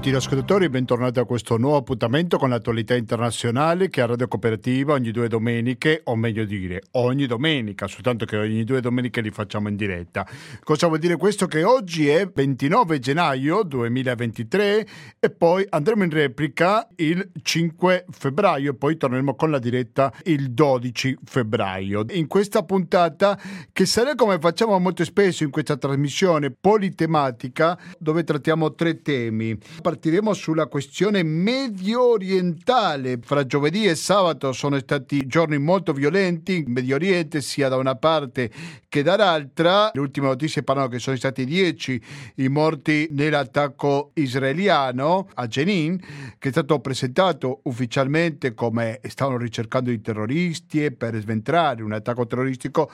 gentili ascoltatori, bentornati a questo nuovo appuntamento con l'attualità internazionale che a Radio Cooperativa ogni due domeniche, o meglio dire ogni domenica, soltanto che ogni due domeniche li facciamo in diretta. Cosa vuol dire questo? Che oggi è 29 gennaio 2023 e poi andremo in replica il 5 febbraio e poi torneremo con la diretta il 12 febbraio. In questa puntata, che sarà come facciamo molto spesso in questa trasmissione politematica, dove trattiamo tre temi. Partiremo sulla questione medio orientale. Fra giovedì e sabato sono stati giorni molto violenti in Medio Oriente, sia da una parte che dall'altra. Le ultime notizie parlano che sono stati 10 i morti nell'attacco israeliano a Jenin, che è stato presentato ufficialmente come stavano ricercando i terroristi per sventrare un attacco terroristico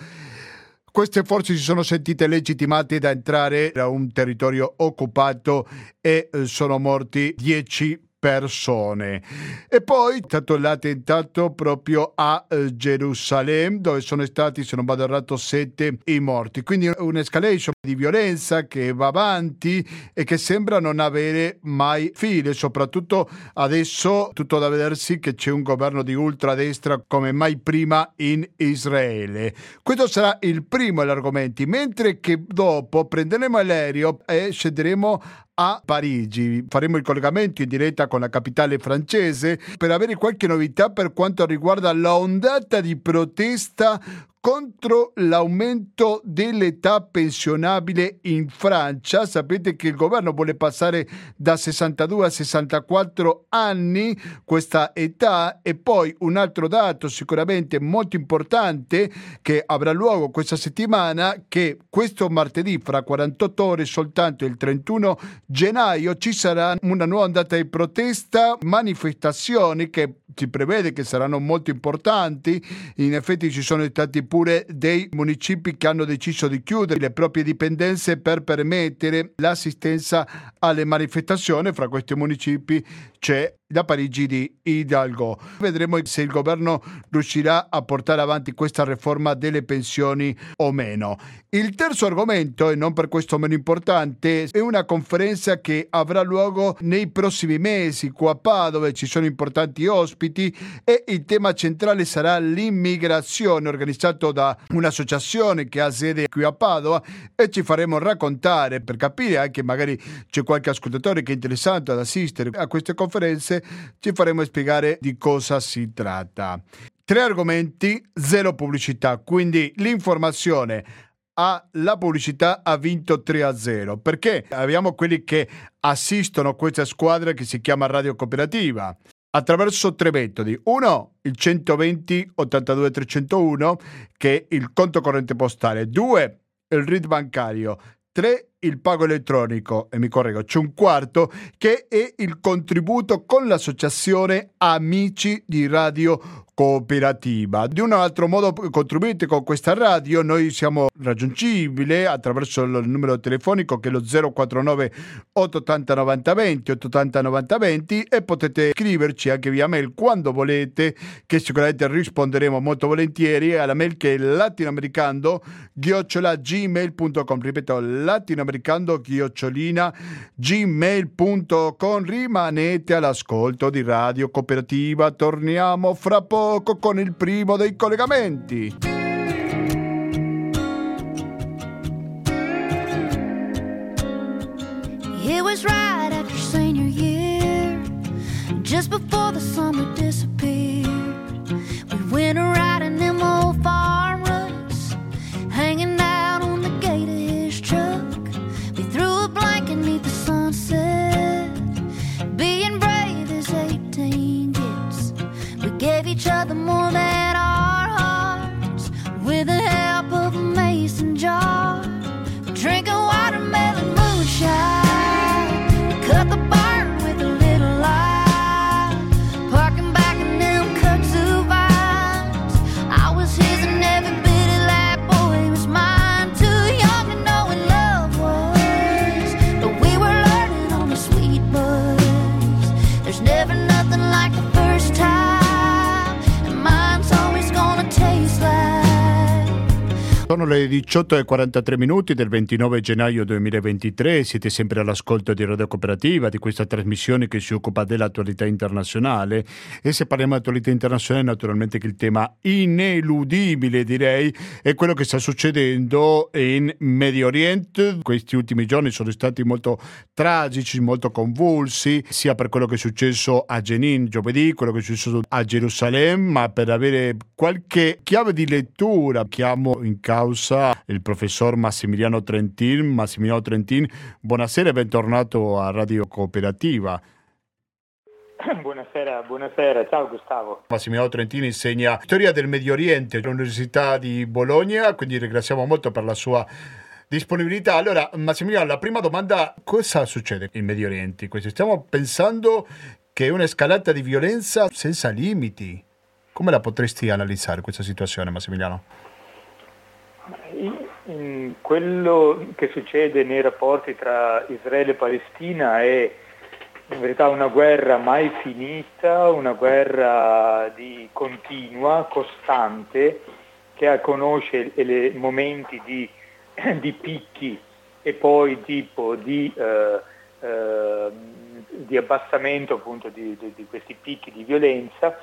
queste forze si sono sentite legittimate da entrare da un territorio occupato e eh, sono morti 10 persone. E poi è stato l'attentato proprio a eh, Gerusalemme, dove sono stati, se non vado errato, sette i morti. Quindi un'escalation di violenza che va avanti e che sembra non avere mai fine, soprattutto adesso tutto da vedersi che c'è un governo di ultradestra come mai prima in Israele. Questo sarà il primo degli argomenti, mentre che dopo prenderemo l'aereo e scenderemo a Parigi. Faremo il collegamento in diretta con la capitale francese per avere qualche novità per quanto riguarda l'ondata di protesta contro l'aumento dell'età pensionabile in Francia. Sapete che il governo vuole passare da 62 a 64 anni questa età e poi un altro dato sicuramente molto importante che avrà luogo questa settimana che questo martedì fra 48 ore soltanto il 31 gennaio ci sarà una nuova ondata di protesta, manifestazioni che si prevede che saranno molto importanti. In effetti ci sono stati pure dei municipi che hanno deciso di chiudere le proprie dipendenze per permettere l'assistenza alle manifestazioni. Fra questi municipi c'è da Parigi di Hidalgo. Vedremo se il governo riuscirà a portare avanti questa riforma delle pensioni o meno. Il terzo argomento, e non per questo meno importante, è una conferenza che avrà luogo nei prossimi mesi qua a Padova, ci sono importanti ospiti e il tema centrale sarà l'immigrazione organizzato da un'associazione che ha sede qui a Padova e ci faremo raccontare per capire anche magari c'è qualche ascoltatore che è interessato ad assistere a queste conferenze ci faremo spiegare di cosa si tratta. Tre argomenti, zero pubblicità, quindi l'informazione la pubblicità ha vinto 3 a 0 perché abbiamo quelli che assistono questa squadra che si chiama Radio Cooperativa attraverso tre metodi. Uno, il 120 82 301 che è il conto corrente postale. Due, il RID bancario. Tre, il pago elettronico, e mi correggo, c'è un quarto che è il contributo con l'associazione Amici di Radio cooperativa. Di un altro modo contribuite con questa radio, noi siamo raggiungibili attraverso il numero telefonico che è lo 049 880 90 20 880 90 20 e potete scriverci anche via mail quando volete che sicuramente risponderemo molto volentieri alla mail che è latinoamericano gmail.com ripeto latinoamericano chiocciolina gmail.com rimanete all'ascolto di Radio Cooperativa torniamo fra poco con il primo dei collegamenti. It was right after senior year, just before the summer disappeared. We went around in them old farm each other more than our hearts with the help of a mason jar. Drinking watermelon moonshine. Le 18.43 minuti del 29 gennaio 2023, siete sempre all'ascolto di Radio Cooperativa, di questa trasmissione che si occupa dell'attualità internazionale e se parliamo di attualità internazionale naturalmente che il tema ineludibile direi è quello che sta succedendo in Medio Oriente. Questi ultimi giorni sono stati molto tragici, molto convulsi, sia per quello che è successo a Jenin giovedì, quello che è successo a Gerusalemme, ma per avere qualche chiave di lettura chiamo in causa il professor Massimiliano Trentin. Massimiliano Trentin, buonasera e bentornato a Radio Cooperativa. Buonasera, buonasera, ciao Gustavo. Massimiliano Trentini insegna storia del Medio Oriente all'Università di Bologna, quindi ringraziamo molto per la sua disponibilità. Allora, Massimiliano, la prima domanda, cosa succede in Medio Oriente? Stiamo pensando che è un'escalata di violenza senza limiti. Come la potresti analizzare questa situazione, Massimiliano? Quello che succede nei rapporti tra Israele e Palestina è in verità una guerra mai finita, una guerra continua, costante, che conosce i momenti di, di, picchi e poi tipo di, eh, eh, di abbassamento appunto di, di questi picchi di violenza,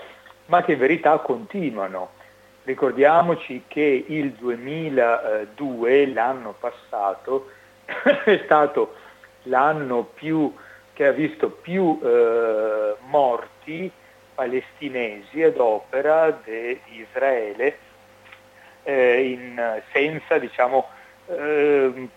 ma che in verità continuano Ricordiamoci che il 2002, l'anno passato, è stato l'anno più, che ha visto più eh, morti palestinesi ad opera di Israele eh, in, senza, diciamo, eh,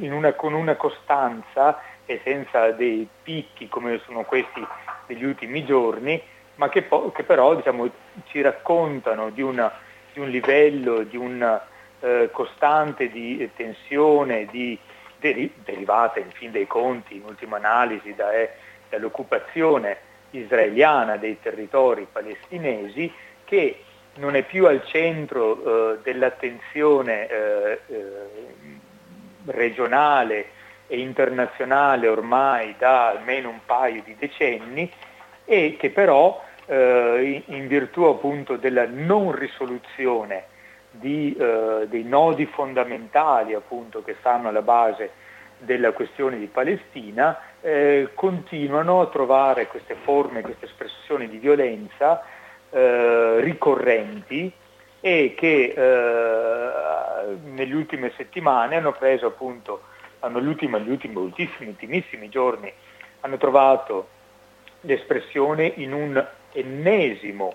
una, con una costanza e senza dei picchi come sono questi degli ultimi giorni, ma che, po- che però diciamo, ci raccontano di, una, di, un livello, di una eh, costante di tensione, di deri- derivata in fin dei conti, in ultima analisi, da, eh, dall'occupazione israeliana dei territori palestinesi, che non è più al centro eh, dell'attenzione eh, eh, regionale e internazionale ormai da almeno un paio di decenni e che però eh, in virtù appunto della non risoluzione di, eh, dei nodi fondamentali appunto che stanno alla base della questione di Palestina, eh, continuano a trovare queste forme, queste espressioni di violenza eh, ricorrenti e che eh, nelle ultime settimane hanno preso appunto, hanno gli ultimi, gli ultimi, ultimissimi giorni, hanno trovato l'espressione in un ennesimo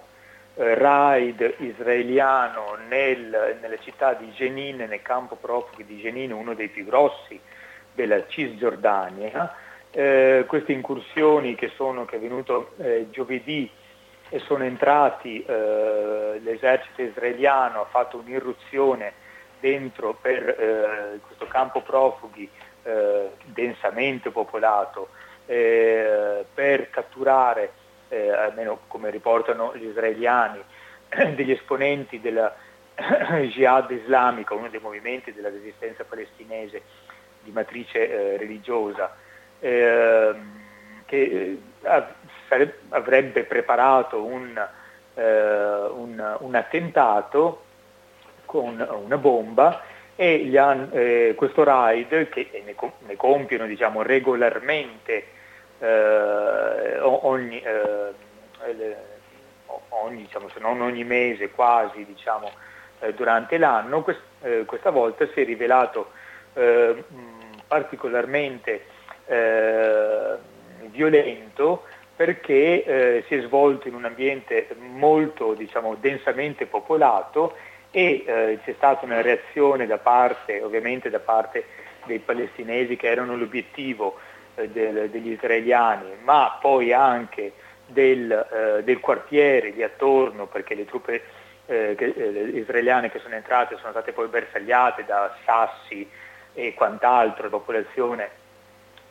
eh, raid israeliano nel, nella città di Jenin, nel campo profughi di Jenin, uno dei più grossi della Cisgiordania. Eh, queste incursioni che sono che è venuto eh, giovedì e sono entrati, eh, l'esercito israeliano ha fatto un'irruzione dentro per eh, questo campo profughi eh, densamente popolato per catturare eh, almeno come riportano gli israeliani, degli esponenti della jihad islamica, uno dei movimenti della resistenza palestinese di matrice eh, religiosa, ehm, eh, che avrebbe preparato un, eh, un, un, attentato con una bomba e han, eh, questo raid, che ne, ne compiono diciamo, regolarmente eh, ogni, eh, ogni diciamo, se non ogni mese quasi diciamo, eh, durante l'anno, quest, eh, questa volta si è rivelato eh, particolarmente eh, violento perché si è svolto in un ambiente molto diciamo, densamente popolato e c'è stata una reazione da parte, ovviamente da parte dei palestinesi che erano l'obiettivo eh, degli israeliani, ma poi anche del, eh, del, quartiere di attorno, perché le truppe eh, che, eh, israeliane che sono entrate sono state poi bersagliate da sassi e quant'altro, la popolazione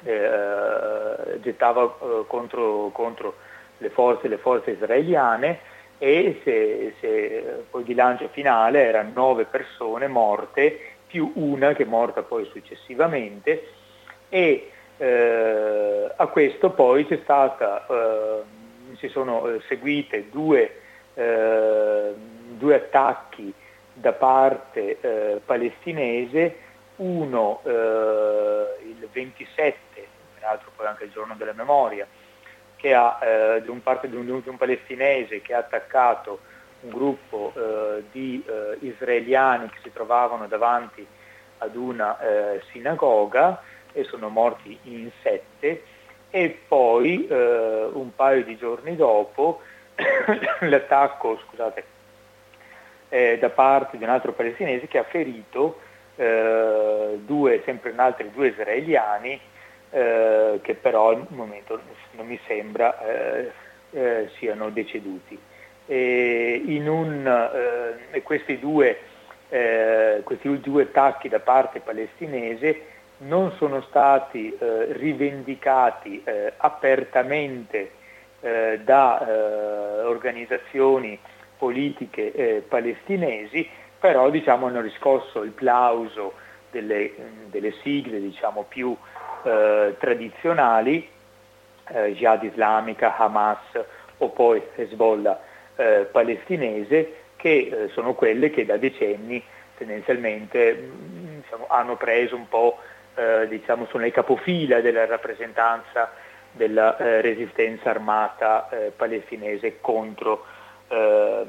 eh, gettava contro, contro, le, forze, le forze israeliane e se, se, poi il bilancio finale erano nove persone morte più una che è morta poi successivamente e eh, a questo poi stata, eh, si sono eh, seguite due, eh, due attacchi da parte eh, palestinese, uno eh, il 27, peraltro poi anche il giorno della memoria, che ha, di, un parte, di, un, di, un, palestinese che ha attaccato un gruppo di israeliani che si trovavano davanti ad una sinagoga e sono morti in sette e poi eh, un paio di giorni dopo l'attacco scusate, eh, da parte di un altro palestinese che ha ferito eh, due, sempre in altri due israeliani eh, che però al momento non mi sembra eh, eh, siano deceduti. E un, questi, due, questi due attacchi da parte palestinese non sono stati eh, rivendicati eh, apertamente eh, da organizzazioni politiche palestinesi, però diciamo, hanno riscosso il plauso delle, delle sigle diciamo, più tradizionali, Jihad islamica, Hamas o poi Hezbollah palestinese, che sono quelle che da decenni tendenzialmente diciamo, hanno preso un po' eh, diciamo, sono i capofila della rappresentanza della eh, resistenza armata eh, palestinese contro, eh,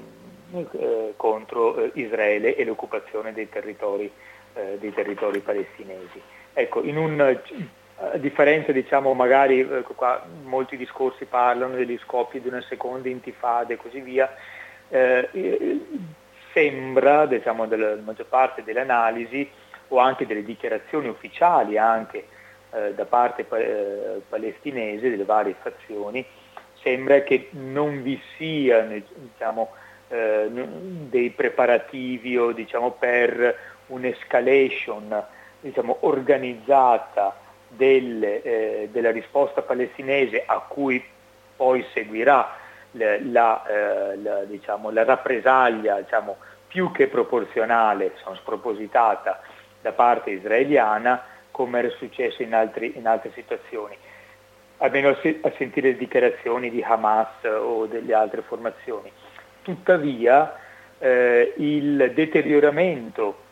eh, contro Israele e l'occupazione dei territori, dei territori palestinesi. Ecco, un, a differenza diciamo magari ecco qua, molti discorsi parlano degli scopi di una seconda intifada e così via, sembra diciamo, della maggior parte delle analisi o anche delle dichiarazioni ufficiali anche eh, da parte eh, palestinese delle varie fazioni, sembra che non vi siano diciamo, eh, dei preparativi o, diciamo, per un'escalation diciamo, organizzata delle, eh, della risposta palestinese a cui poi seguirà la, la, eh, la, diciamo, la rappresaglia diciamo, più che proporzionale, spropositata da parte israeliana come era successo in, altri, in altre situazioni, almeno a sentire le dichiarazioni di Hamas o delle altre formazioni. Tuttavia eh, il deterioramento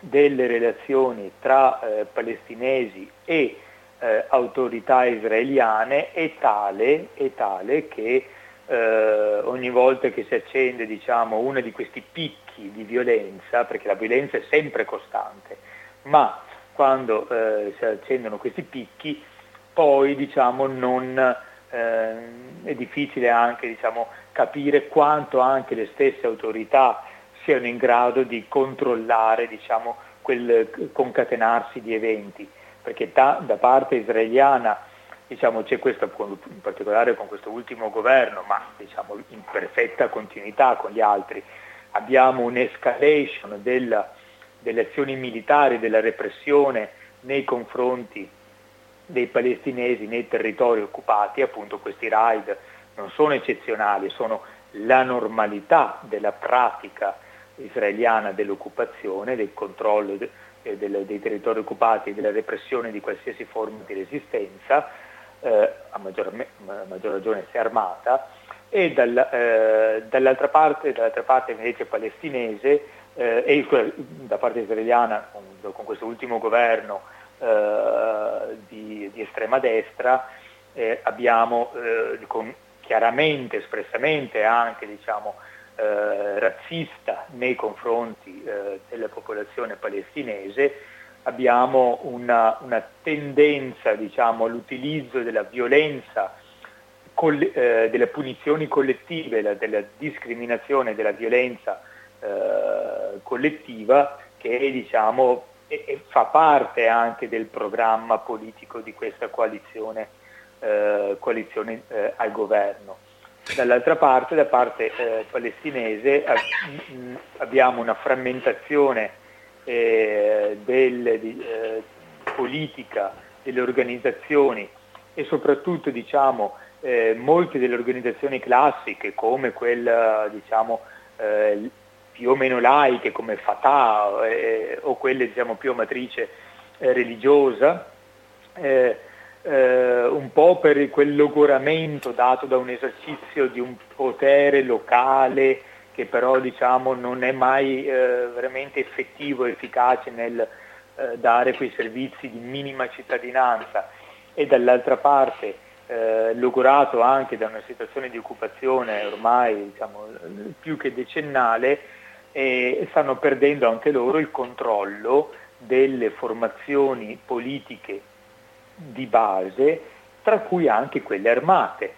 delle relazioni tra eh, palestinesi e eh, autorità israeliane è tale, è tale che eh, ogni volta che si accende diciamo, uno di questi picchi di violenza, perché la violenza è sempre costante, ma quando eh, si accendono questi picchi poi diciamo, non, eh, è difficile anche diciamo, capire quanto anche le stesse autorità siano in grado di controllare diciamo, quel concatenarsi di eventi, perché ta, da parte israeliana diciamo, c'è questo, in particolare con questo ultimo governo, ma diciamo, in perfetta continuità con gli altri, abbiamo un'escalation della, delle azioni militari, della repressione nei confronti dei palestinesi nei territori occupati, appunto questi raid non sono eccezionali, sono la normalità della pratica israeliana dell'occupazione, del controllo de, de, de, dei territori occupati e della repressione di qualsiasi forma di resistenza, eh, a, maggior, a, maggior, ragione se armata, e dal, eh, dall'altra, parte, dall'altra, parte, invece palestinese eh, e da parte israeliana con, con questo ultimo governo eh, di, di, estrema destra eh, abbiamo eh, con, chiaramente, espressamente anche diciamo, razzista nei confronti della popolazione palestinese abbiamo una, una tendenza diciamo, all'utilizzo della violenza, coll- eh, delle punizioni collettive, la, della discriminazione, della violenza eh, collettiva che diciamo, e, e fa parte anche del programma politico di questa coalizione, eh, coalizione eh, al governo. Dall'altra parte, da parte eh, palestinese, abbiamo una frammentazione eh, del, di, eh, politica delle organizzazioni e soprattutto diciamo, eh, molte delle organizzazioni classiche come quella diciamo, eh, più o meno laiche come Fatah eh, o quelle diciamo, più a matrice eh, religiosa, un po' per quel logoramento dato da un esercizio di un potere locale che però diciamo, non è mai eh, veramente effettivo e efficace nel eh, dare quei servizi di minima cittadinanza e dall'altra parte eh, logurato anche da una situazione di occupazione ormai diciamo, più che decennale, stanno perdendo anche loro il controllo delle formazioni politiche di base, tra cui anche quelle armate.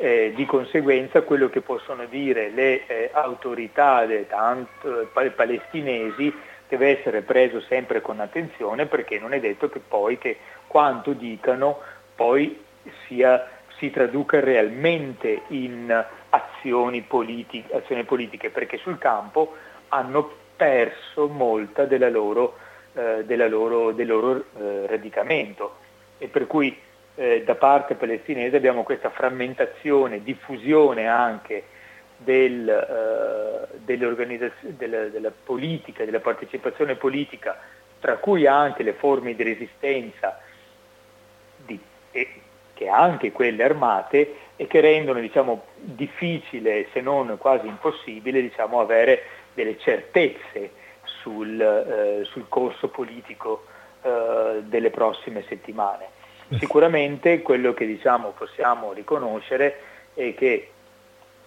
Eh, di conseguenza quello che possono dire le eh, autorità tanto, palestinesi deve essere preso sempre con attenzione perché non è detto che poi che quanto dicano poi sia, si traduca realmente in azioni politiche, azioni politiche, perché sul campo hanno perso molta della loro, eh, della loro, del loro eh, radicamento. E per cui eh, da parte palestinese abbiamo questa frammentazione, diffusione anche del, eh, della, della politica, della partecipazione politica, tra cui anche le forme di resistenza di, e, che anche quelle armate e che rendono diciamo, difficile, se non quasi impossibile, diciamo, avere delle certezze sul, eh, sul corso politico eh, delle prossime settimane. Sicuramente quello che diciamo, possiamo riconoscere è che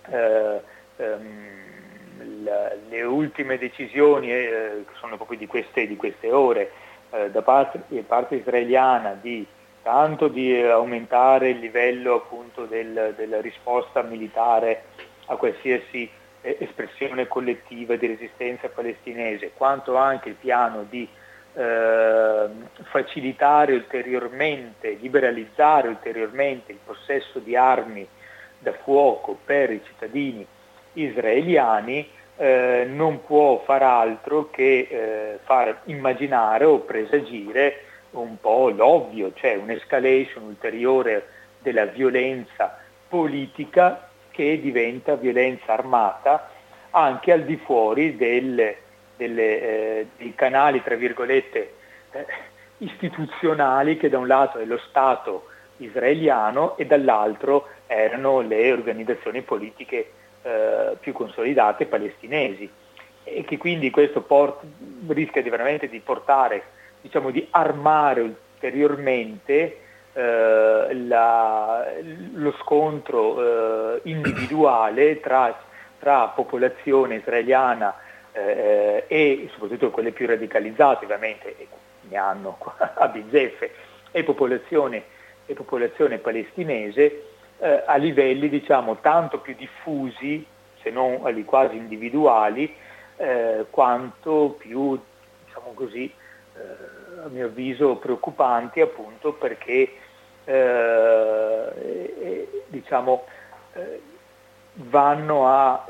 eh, ehm, la, le ultime decisioni, eh, che sono proprio di queste, di queste ore, eh, da parte, parte, israeliana di tanto di aumentare il livello appunto del, della risposta militare a qualsiasi eh, espressione collettiva di resistenza palestinese, quanto anche il piano di eh, facilitare ulteriormente, liberalizzare ulteriormente il possesso di armi da fuoco per i cittadini israeliani, eh, non può far altro che eh, far immaginare o presagire un po' l'ovvio, cioè un'escalation ulteriore della violenza politica che diventa violenza armata anche al di fuori delle, delle, eh, dei canali, tra virgolette, eh, istituzionali che da un lato è lo Stato israeliano e dall'altro erano le organizzazioni politiche eh, più consolidate palestinesi. E che quindi questo port- rischia di veramente di portare diciamo, di armare ulteriormente eh, la, lo scontro eh, individuale tra, tra, popolazione israeliana eh, e soprattutto quelle più radicalizzate ovviamente, ne hanno a bizzeffe, e popolazione, e popolazione palestinese eh, a livelli diciamo, tanto più diffusi, se non quasi individuali, eh, quanto più diciamo così, eh, a mio avviso preoccupanti appunto perché eh, diciamo, eh, vanno a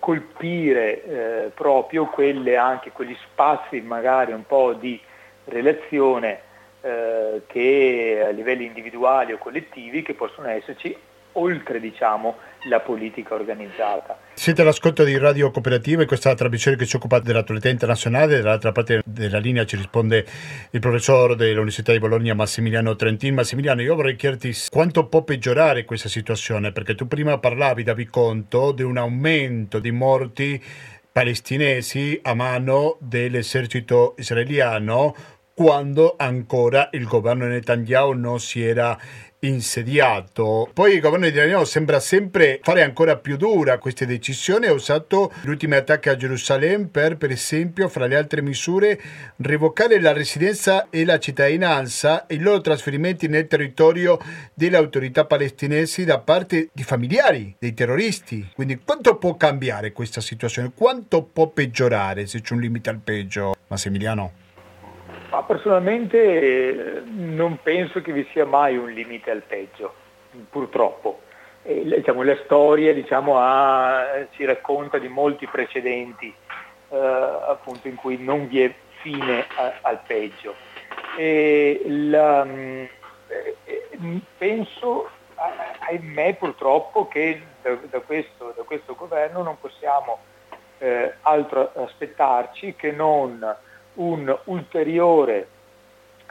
colpire eh, proprio quelle, anche quegli spazi magari un po' di relazione eh, che a livelli individuali o collettivi che possono esserci oltre diciamo, la politica organizzata. Siete all'ascolto di Radio Cooperativa e questa trasmissione che si occupa dell'attualità internazionale, dall'altra parte della linea ci risponde il professore dell'Università di Bologna Massimiliano Trentin. Massimiliano, io vorrei chiederti quanto può peggiorare questa situazione, perché tu prima parlavi, davi conto di un aumento di morti palestinesi a mano dell'esercito israeliano quando ancora il governo Netanyahu non si era insediato. Poi il governo italiano sembra sempre fare ancora più dura queste decisioni. Ha usato gli ultimi attacchi a Gerusalemme per, per esempio, fra le altre misure, revocare la residenza e la cittadinanza e i loro trasferimenti nel territorio delle autorità palestinesi da parte di familiari dei terroristi. Quindi quanto può cambiare questa situazione? Quanto può peggiorare se c'è un limite al peggio, Massimiliano? Ma personalmente eh, non penso che vi sia mai un limite al peggio, purtroppo. E, diciamo, la storia diciamo, ha, ci racconta di molti precedenti eh, appunto, in cui non vi è fine a, al peggio. La, mm, eh, penso, ahimè purtroppo, che da, da, questo, da, questo, governo non possiamo eh, altro aspettarci che non un ulteriore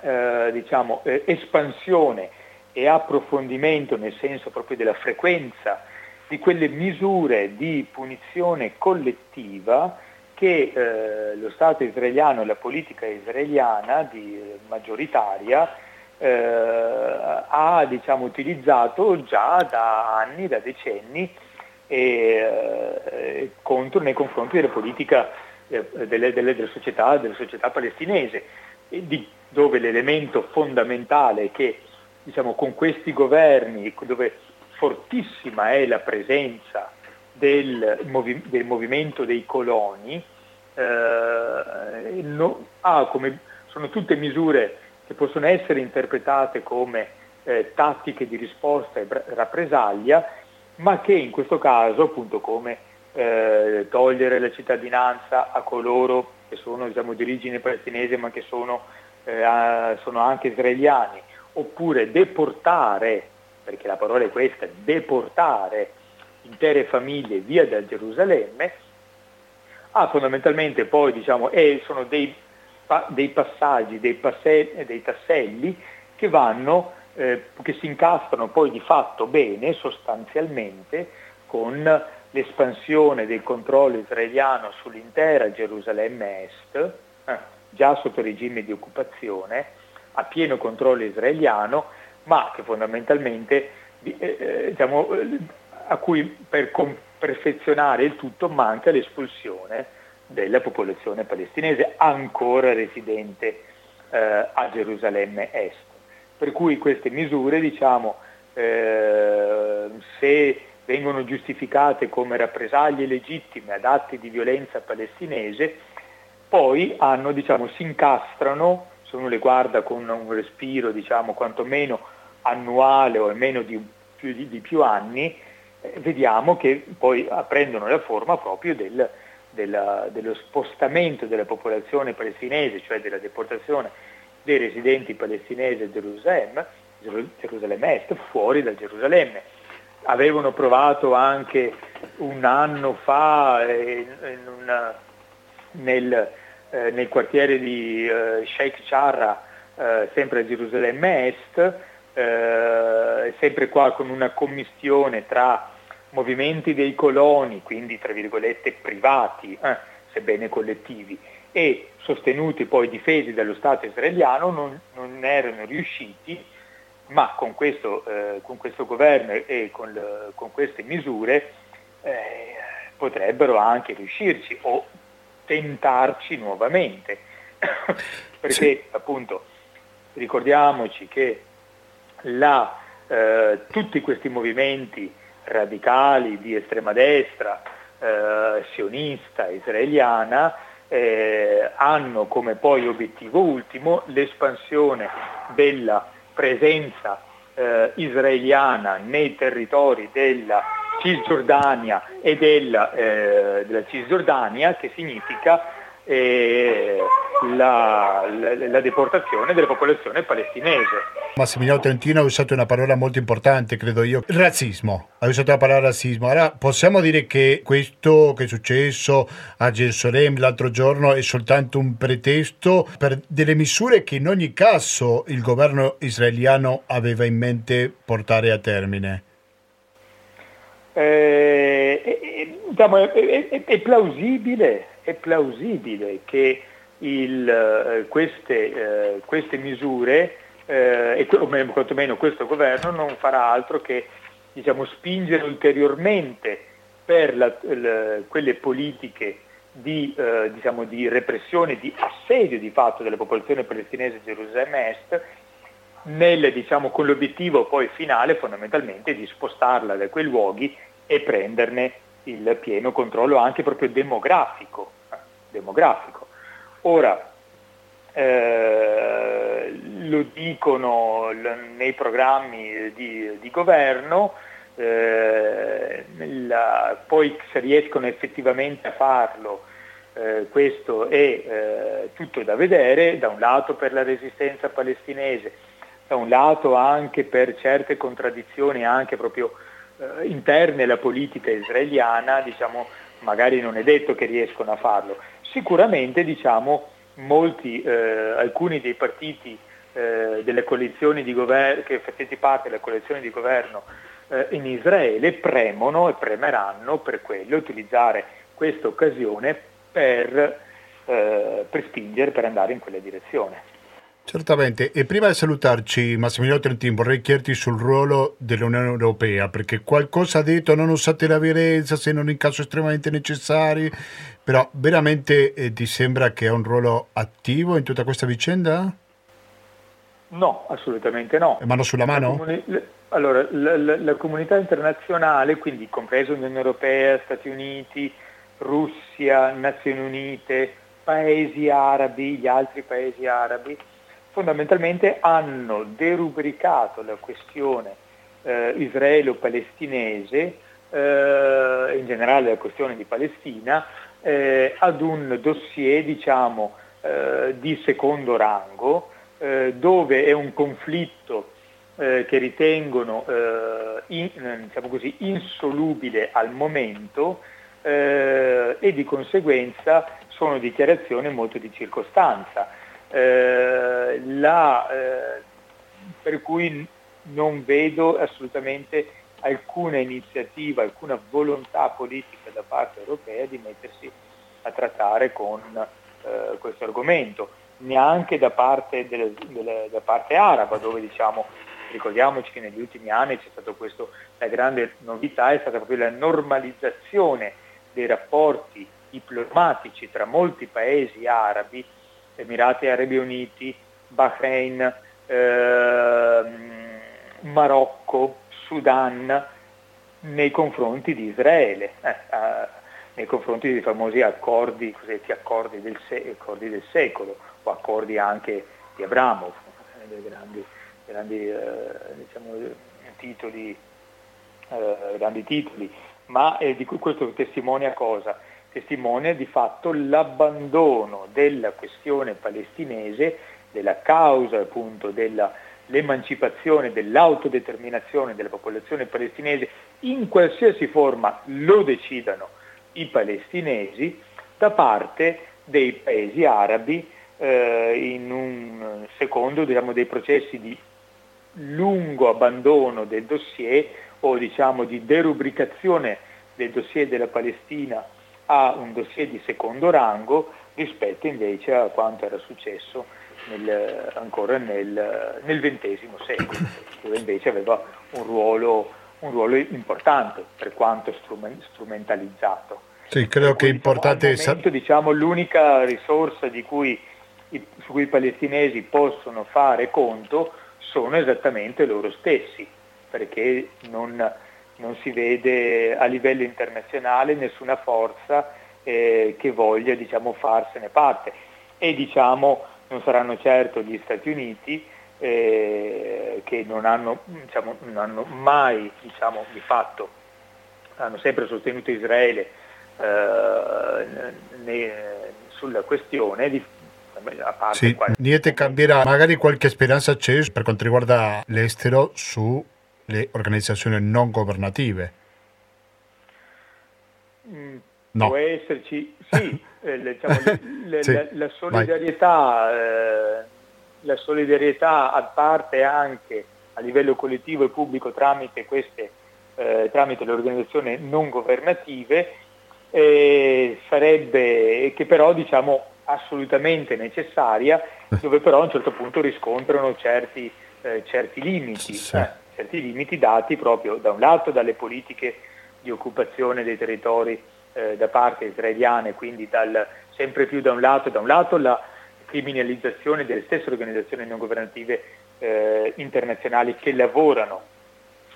eh, diciamo, eh, espansione e approfondimento nel senso proprio della frequenza di quelle misure di punizione collettiva che eh, lo Stato israeliano e la politica israeliana di, maggioritaria eh, ha diciamo, utilizzato già da anni, da decenni, eh, contro, nei confronti della politica eh, delle, delle, delle, società, della società palestinese, di, dove l'elemento fondamentale è che diciamo, con questi governi, dove fortissima è la presenza del, movi, del movimento dei coloni, eh, no, ah, come, sono tutte misure che possono essere interpretate come eh, tattiche di risposta e rappresaglia, ma che in questo caso, appunto come eh, togliere la cittadinanza a coloro che sono diciamo, di origine palestinese ma che sono, eh, sono anche israeliani, oppure deportare, perché la parola è questa, deportare intere famiglie via da Gerusalemme, ha fondamentalmente poi diciamo, eh, sono dei dei passaggi, dei, passe, dei tasselli che vanno, eh, che si incastrano poi di fatto bene, sostanzialmente, con l'espansione del controllo israeliano sull'intera Gerusalemme Est, eh, già sotto regime di occupazione, a pieno controllo israeliano, ma che fondamentalmente eh, eh diciamo, a cui per perfezionare il tutto manca l'espulsione della popolazione palestinese ancora residente eh, a Gerusalemme Est. Per cui queste misure, diciamo, eh, se vengono giustificate come rappresaglie legittime ad atti di violenza palestinese, poi hanno, diciamo, si incastrano, se uno le guarda con un respiro diciamo, quantomeno annuale o almeno di più, di, di più anni, eh, vediamo che poi prendono la forma proprio del, della, dello spostamento della popolazione palestinese, cioè della deportazione dei residenti palestinesi a Gerusalemme, Gerusalemme Est, fuori da Gerusalemme. Avevano provato anche un anno fa eh, una, nel, eh, nel, quartiere di eh, Sheikh Charra, eh, sempre a Gerusalemme Est, eh, sempre qua con una commistione tra movimenti dei coloni, quindi tra virgolette privati, eh, sebbene collettivi, e sostenuti poi difesi dallo Stato israeliano, non, non erano riusciti, ma con questo, eh, con questo governo e con, le, con queste misure eh, potrebbero anche riuscirci o tentarci nuovamente. Perché sì. appunto ricordiamoci che la, eh, tutti questi movimenti radicali di estrema destra, eh, sionista, israeliana, eh, hanno come poi obiettivo ultimo l'espansione della presenza eh, israeliana nei territori della Cisgiordania e della, eh, della Cisgiordania, che significa la, la, la, deportazione della popolazione palestinese. Massimiliano Trentino ha usato una parola molto importante, credo io, razzismo. Ha usato la parola razzismo. Allora, possiamo dire che questo che è successo a Gerusalemme l'altro giorno è soltanto un pretesto per delle misure che in ogni caso il governo israeliano aveva in mente portare a termine? Eh, è, diciamo, è, è, è plausibile è plausibile che il, eh, queste, eh, queste, misure, eh, o quantomeno questo governo, non farà altro che diciamo, spingere ulteriormente per la, la, quelle politiche di, eh, diciamo, di, repressione, di assedio di fatto della popolazione palestinese di Gerusalemme Est, nel, diciamo, con l'obiettivo poi finale fondamentalmente di spostarla da quei luoghi e prenderne il pieno controllo anche proprio demografico demografico. Ora, eh, lo dicono l- nei programmi di, di governo, eh, la, poi se riescono effettivamente a farlo, eh, questo è eh, tutto da vedere, da un lato per la resistenza palestinese, da un lato anche per certe contraddizioni anche proprio eh, interne alla politica israeliana, diciamo, magari non è detto che riescono a farlo. Sicuramente diciamo, molti, eh, alcuni dei partiti eh, delle coalizioni di governo, che facenti parte della coalizione di governo eh, in Israele premono e premeranno per quello, utilizzare questa occasione per, eh, per spingere, per andare in quella direzione. Certamente, e prima di salutarci Massimiliano Trentin vorrei chiederti sul ruolo dell'Unione Europea, perché qualcosa ha detto non usate la violenza se non in caso estremamente necessari, però veramente eh, ti sembra che ha un ruolo attivo in tutta questa vicenda? No, assolutamente no. E mano sulla mano? La comuni- allora, la, la, la comunità internazionale, quindi compresa l'Unione Europea, Stati Uniti, Russia, Nazioni Unite, paesi arabi, gli altri paesi arabi, fondamentalmente hanno derubricato la questione eh, israelo-palestinese, eh, in generale la questione di Palestina, eh, ad un dossier diciamo, eh, di secondo rango, eh, dove è un conflitto eh, che ritengono in, diciamo così, insolubile al momento e di conseguenza sono dichiarazioni molto di circostanza eh, la, eh, per cui non vedo assolutamente alcuna iniziativa, alcuna volontà politica da parte europea di mettersi a trattare con eh, questo argomento, neanche da parte, delle, delle, da parte, araba, dove diciamo, ricordiamoci che negli ultimi anni c'è stata questa, la grande novità è stata proprio la normalizzazione dei rapporti diplomatici tra molti paesi arabi Emirati Arabi Uniti, Bahrain, eh, Marocco, Sudan nei confronti di Israele, eh, eh, nei confronti dei famosi accordi, cosiddetti accordi del, se- accordi del, secolo o accordi anche di Abramov, eh, dei grandi, grandi eh, diciamo, titoli, eh, grandi titoli, ma di cui questo testimonia cosa? Testimonia di fatto l'abbandono della questione palestinese, della causa appunto dell'emancipazione, dell'autodeterminazione della popolazione palestinese, in qualsiasi forma lo decidano i palestinesi, da parte dei paesi arabi eh, in un secondo diciamo, dei processi di lungo abbandono del dossier o diciamo di derubricazione del dossier della Palestina ha un dossier di secondo rango rispetto invece a quanto era successo nel, ancora nel, nel, XX secolo, dove invece aveva un ruolo, un ruolo importante per quanto strumentalizzato. Sì, credo che è importante... Momento, diciamo, l'unica risorsa cui, su cui i palestinesi possono fare conto sono esattamente loro stessi, perché non, non si vede a livello internazionale nessuna forza eh, che voglia diciamo, farsene parte. E diciamo, non saranno certo gli Stati Uniti eh, che non hanno, diciamo, non hanno mai diciamo, di fatto hanno sempre sostenuto Israele eh, ne, sulla questione di, sì, niente cambierà, magari qualche speranza c'è per quanto riguarda l'estero su le organizzazioni non governative. Mm, no. Può esserci, sì, eh, diciamo, le, sì. La, la, solidarietà, eh, la solidarietà a parte anche a livello collettivo e pubblico tramite, queste, eh, tramite le organizzazioni non governative eh, sarebbe, che però diciamo assolutamente necessaria, dove però a un certo punto riscontrano certi, eh, certi limiti. Sì. Certi limiti dati proprio da un lato dalle politiche di occupazione dei territori eh, da parte israeliana, quindi dal, sempre più da un lato, da un lato la criminalizzazione delle stesse organizzazioni non governative eh, internazionali che lavorano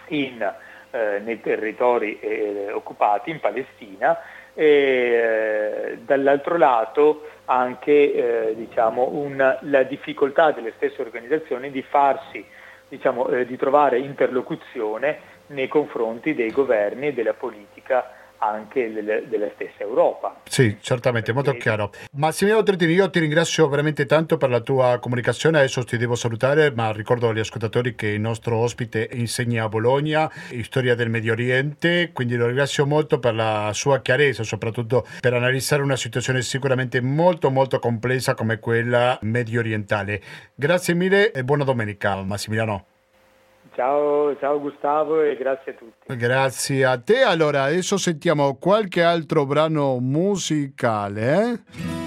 in, eh, nei territori eh, occupati in Palestina e eh, dall'altro lato anche eh, diciamo, un, la difficoltà delle stesse organizzazioni di farsi diciamo, eh, di trovare interlocuzione nei confronti dei governi e della politica anche delle, della stessa Europa. Sì, certamente, Perché... molto chiaro. Massimiliano Trentini, io ti ringrazio veramente tanto per la tua comunicazione, adesso ti devo salutare, ma ricordo agli ascoltatori che il nostro ospite insegna a Bologna storia del Medio Oriente, quindi lo ringrazio molto per la sua chiarezza, soprattutto per analizzare una situazione sicuramente molto molto complessa come quella medio orientale. Grazie mille e buona domenica Massimiliano. Ciao, ciao Gustavo e grazie a tutti. Grazie a te. Allora, adesso sentiamo qualche altro brano musicale. Eh?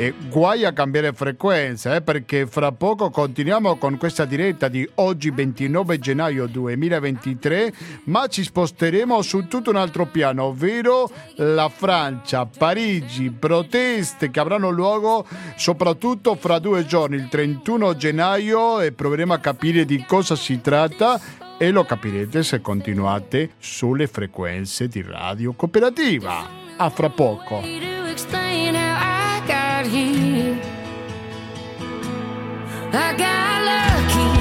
E guai a cambiare frequenza, eh, perché fra poco continuiamo con questa diretta di oggi 29 gennaio 2023, ma ci sposteremo su tutto un altro piano, ovvero la Francia, Parigi, proteste che avranno luogo soprattutto fra due giorni, il 31 gennaio, e proveremo a capire di cosa si tratta e lo capirete se continuate sulle frequenze di Radio Cooperativa. A fra poco. Here. I got lucky.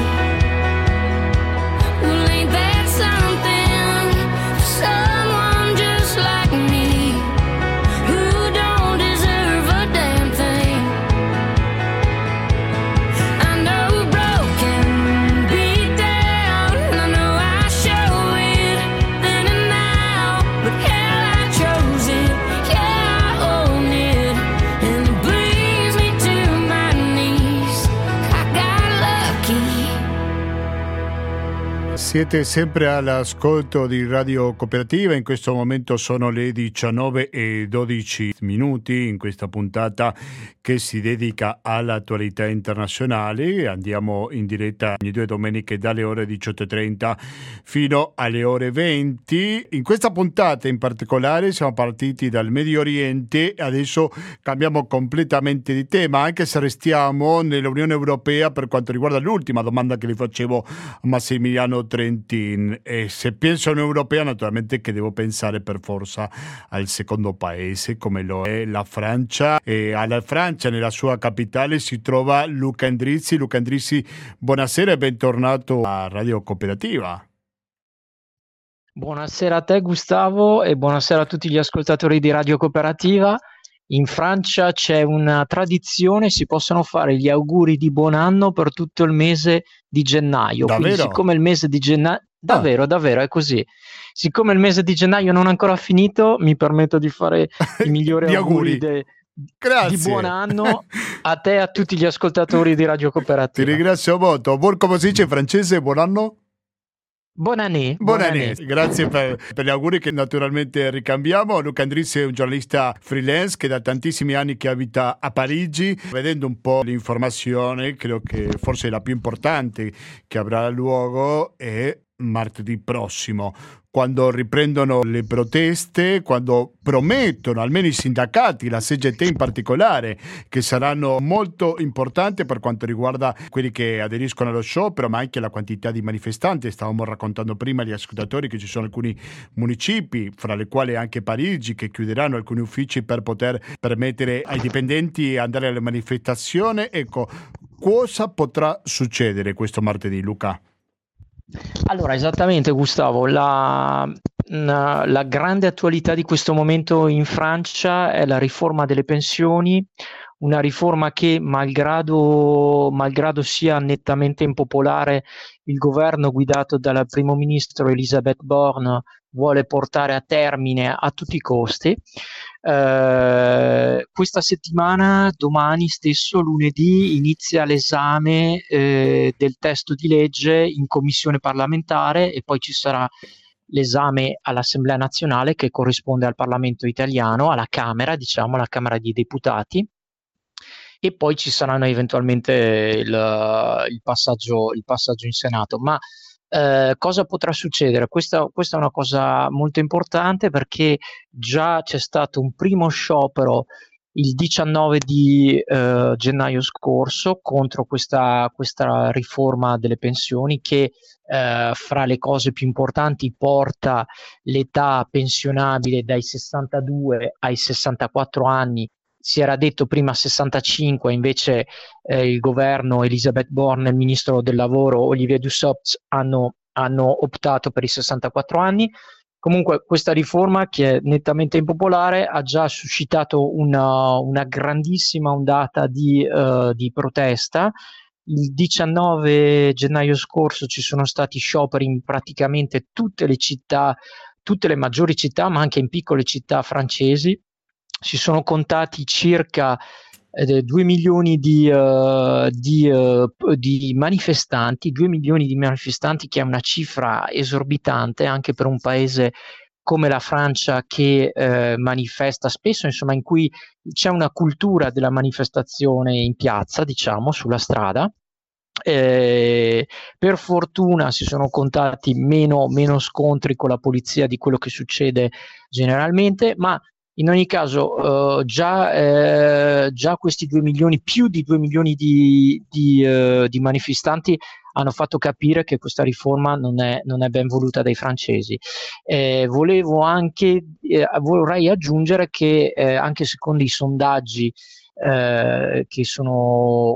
Siete sempre all'ascolto di Radio Cooperativa, in questo momento sono le 19 e 12 minuti in questa puntata che si dedica all'attualità internazionale. Andiamo in diretta ogni due domeniche dalle ore 18.30 fino alle ore 20. In questa puntata in particolare siamo partiti dal Medio Oriente adesso cambiamo completamente di tema, anche se restiamo nell'Unione Europea per quanto riguarda l'ultima domanda che le facevo a Massimiliano Trentin e se penso all'Unione naturalmente che devo pensare per forza al secondo paese come lo è la Francia e alla Francia nella sua capitale si trova Luca Andrizzi. Luca Andrizzi, buonasera e bentornato a Radio Cooperativa. Buonasera a te Gustavo e buonasera a tutti gli ascoltatori di Radio Cooperativa. In Francia c'è una tradizione, si possono fare gli auguri di buon anno per tutto il mese di gennaio. Davvero? Quindi, siccome il mese di gennaio... Davvero, ah. davvero, è così. Siccome il mese di gennaio non è ancora finito, mi permetto di fare i migliori auguri, auguri de... di buon anno a te e a tutti gli ascoltatori di Radio Cooperativa. Ti ringrazio molto. Buon, come si dice in francese, buon anno? Buon anno. Buon anno. Grazie per, per, gli auguri che naturalmente ricambiamo. Luca Andrizzi è un giornalista freelance che da tantissimi anni che abita a Parigi. Vedendo un po' l'informazione, credo che forse la più importante che avrà luogo è martedì prossimo quando riprendono le proteste, quando promettono, almeno i sindacati, la CGT in particolare, che saranno molto importanti per quanto riguarda quelli che aderiscono allo sciopero, ma anche la quantità di manifestanti. Stavamo raccontando prima agli ascoltatori che ci sono alcuni municipi, fra le quali anche Parigi, che chiuderanno alcuni uffici per poter permettere ai dipendenti di andare alle manifestazioni. Ecco, cosa potrà succedere questo martedì, Luca? Allora, esattamente Gustavo, la, la grande attualità di questo momento in Francia è la riforma delle pensioni, una riforma che malgrado, malgrado sia nettamente impopolare, il governo guidato dal primo ministro Elisabeth Borne vuole portare a termine a tutti i costi. Eh, questa settimana, domani stesso, lunedì, inizia l'esame eh, del testo di legge in commissione parlamentare e poi ci sarà l'esame all'Assemblea nazionale che corrisponde al Parlamento italiano, alla Camera, diciamo, alla Camera dei Deputati e poi ci saranno eventualmente il, il, passaggio, il passaggio in Senato. Ma eh, cosa potrà succedere? Questa, questa, è una cosa molto importante perché già c'è stato un primo sciopero il 19 di eh, gennaio scorso contro questa, questa, riforma delle pensioni che eh, fra le cose più importanti porta l'età pensionabile dai 62 ai 64 anni si era detto prima 65, invece eh, il governo Elisabeth Borne il ministro del lavoro Olivier Dussopt hanno, hanno optato per i 64 anni. Comunque questa riforma, che è nettamente impopolare, ha già suscitato una, una grandissima ondata di, uh, di protesta. Il 19 gennaio scorso ci sono stati scioperi in praticamente tutte le città, tutte le maggiori città, ma anche in piccole città francesi si sono contati circa eh, 2 milioni di, uh, di, uh, di, manifestanti, 2 milioni di manifestanti che è una cifra esorbitante anche per un paese come la Francia che eh, manifesta spesso, insomma, in cui c'è una cultura della manifestazione in piazza, diciamo, sulla strada. Eh, per fortuna si sono contati meno, meno, scontri con la polizia di quello che succede generalmente, ma in ogni caso, uh, già, eh, già, questi 2 milioni, più di 2 milioni di, di, uh, di, manifestanti hanno fatto capire che questa riforma non è, non è ben voluta dai francesi. Eh, volevo anche, eh, vorrei aggiungere che eh, anche secondo i sondaggi che sono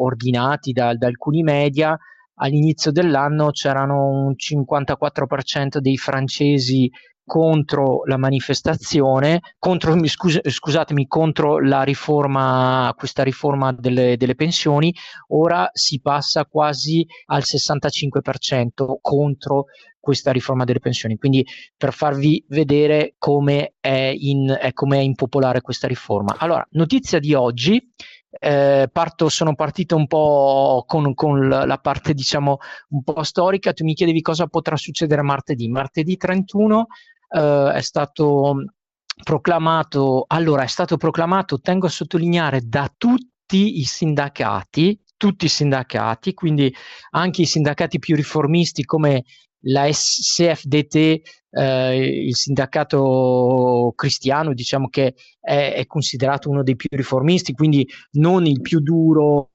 ordinati da, da alcuni media, all'inizio dell'anno c'erano un 54% dei francesi contro la manifestazione, contro, scus- scusatemi, contro la riforma, questa riforma delle, delle, pensioni, ora si passa quasi al 65% contro questa riforma delle pensioni. Quindi per farvi vedere come è, in, è, come è impopolare questa riforma. Allora, notizia di oggi, eh, parto, sono partito un po' con, con, la parte diciamo un po' storica, tu mi chiedevi cosa potrà succedere martedì. Martedì 31 eh, è stato proclamato, allora è stato proclamato, tengo a sottolineare, da tutti i sindacati, tutti i sindacati, quindi anche i sindacati più riformisti come la CFDT, eh, il sindacato cristiano, diciamo che è, è, considerato uno dei più riformisti, quindi non il più duro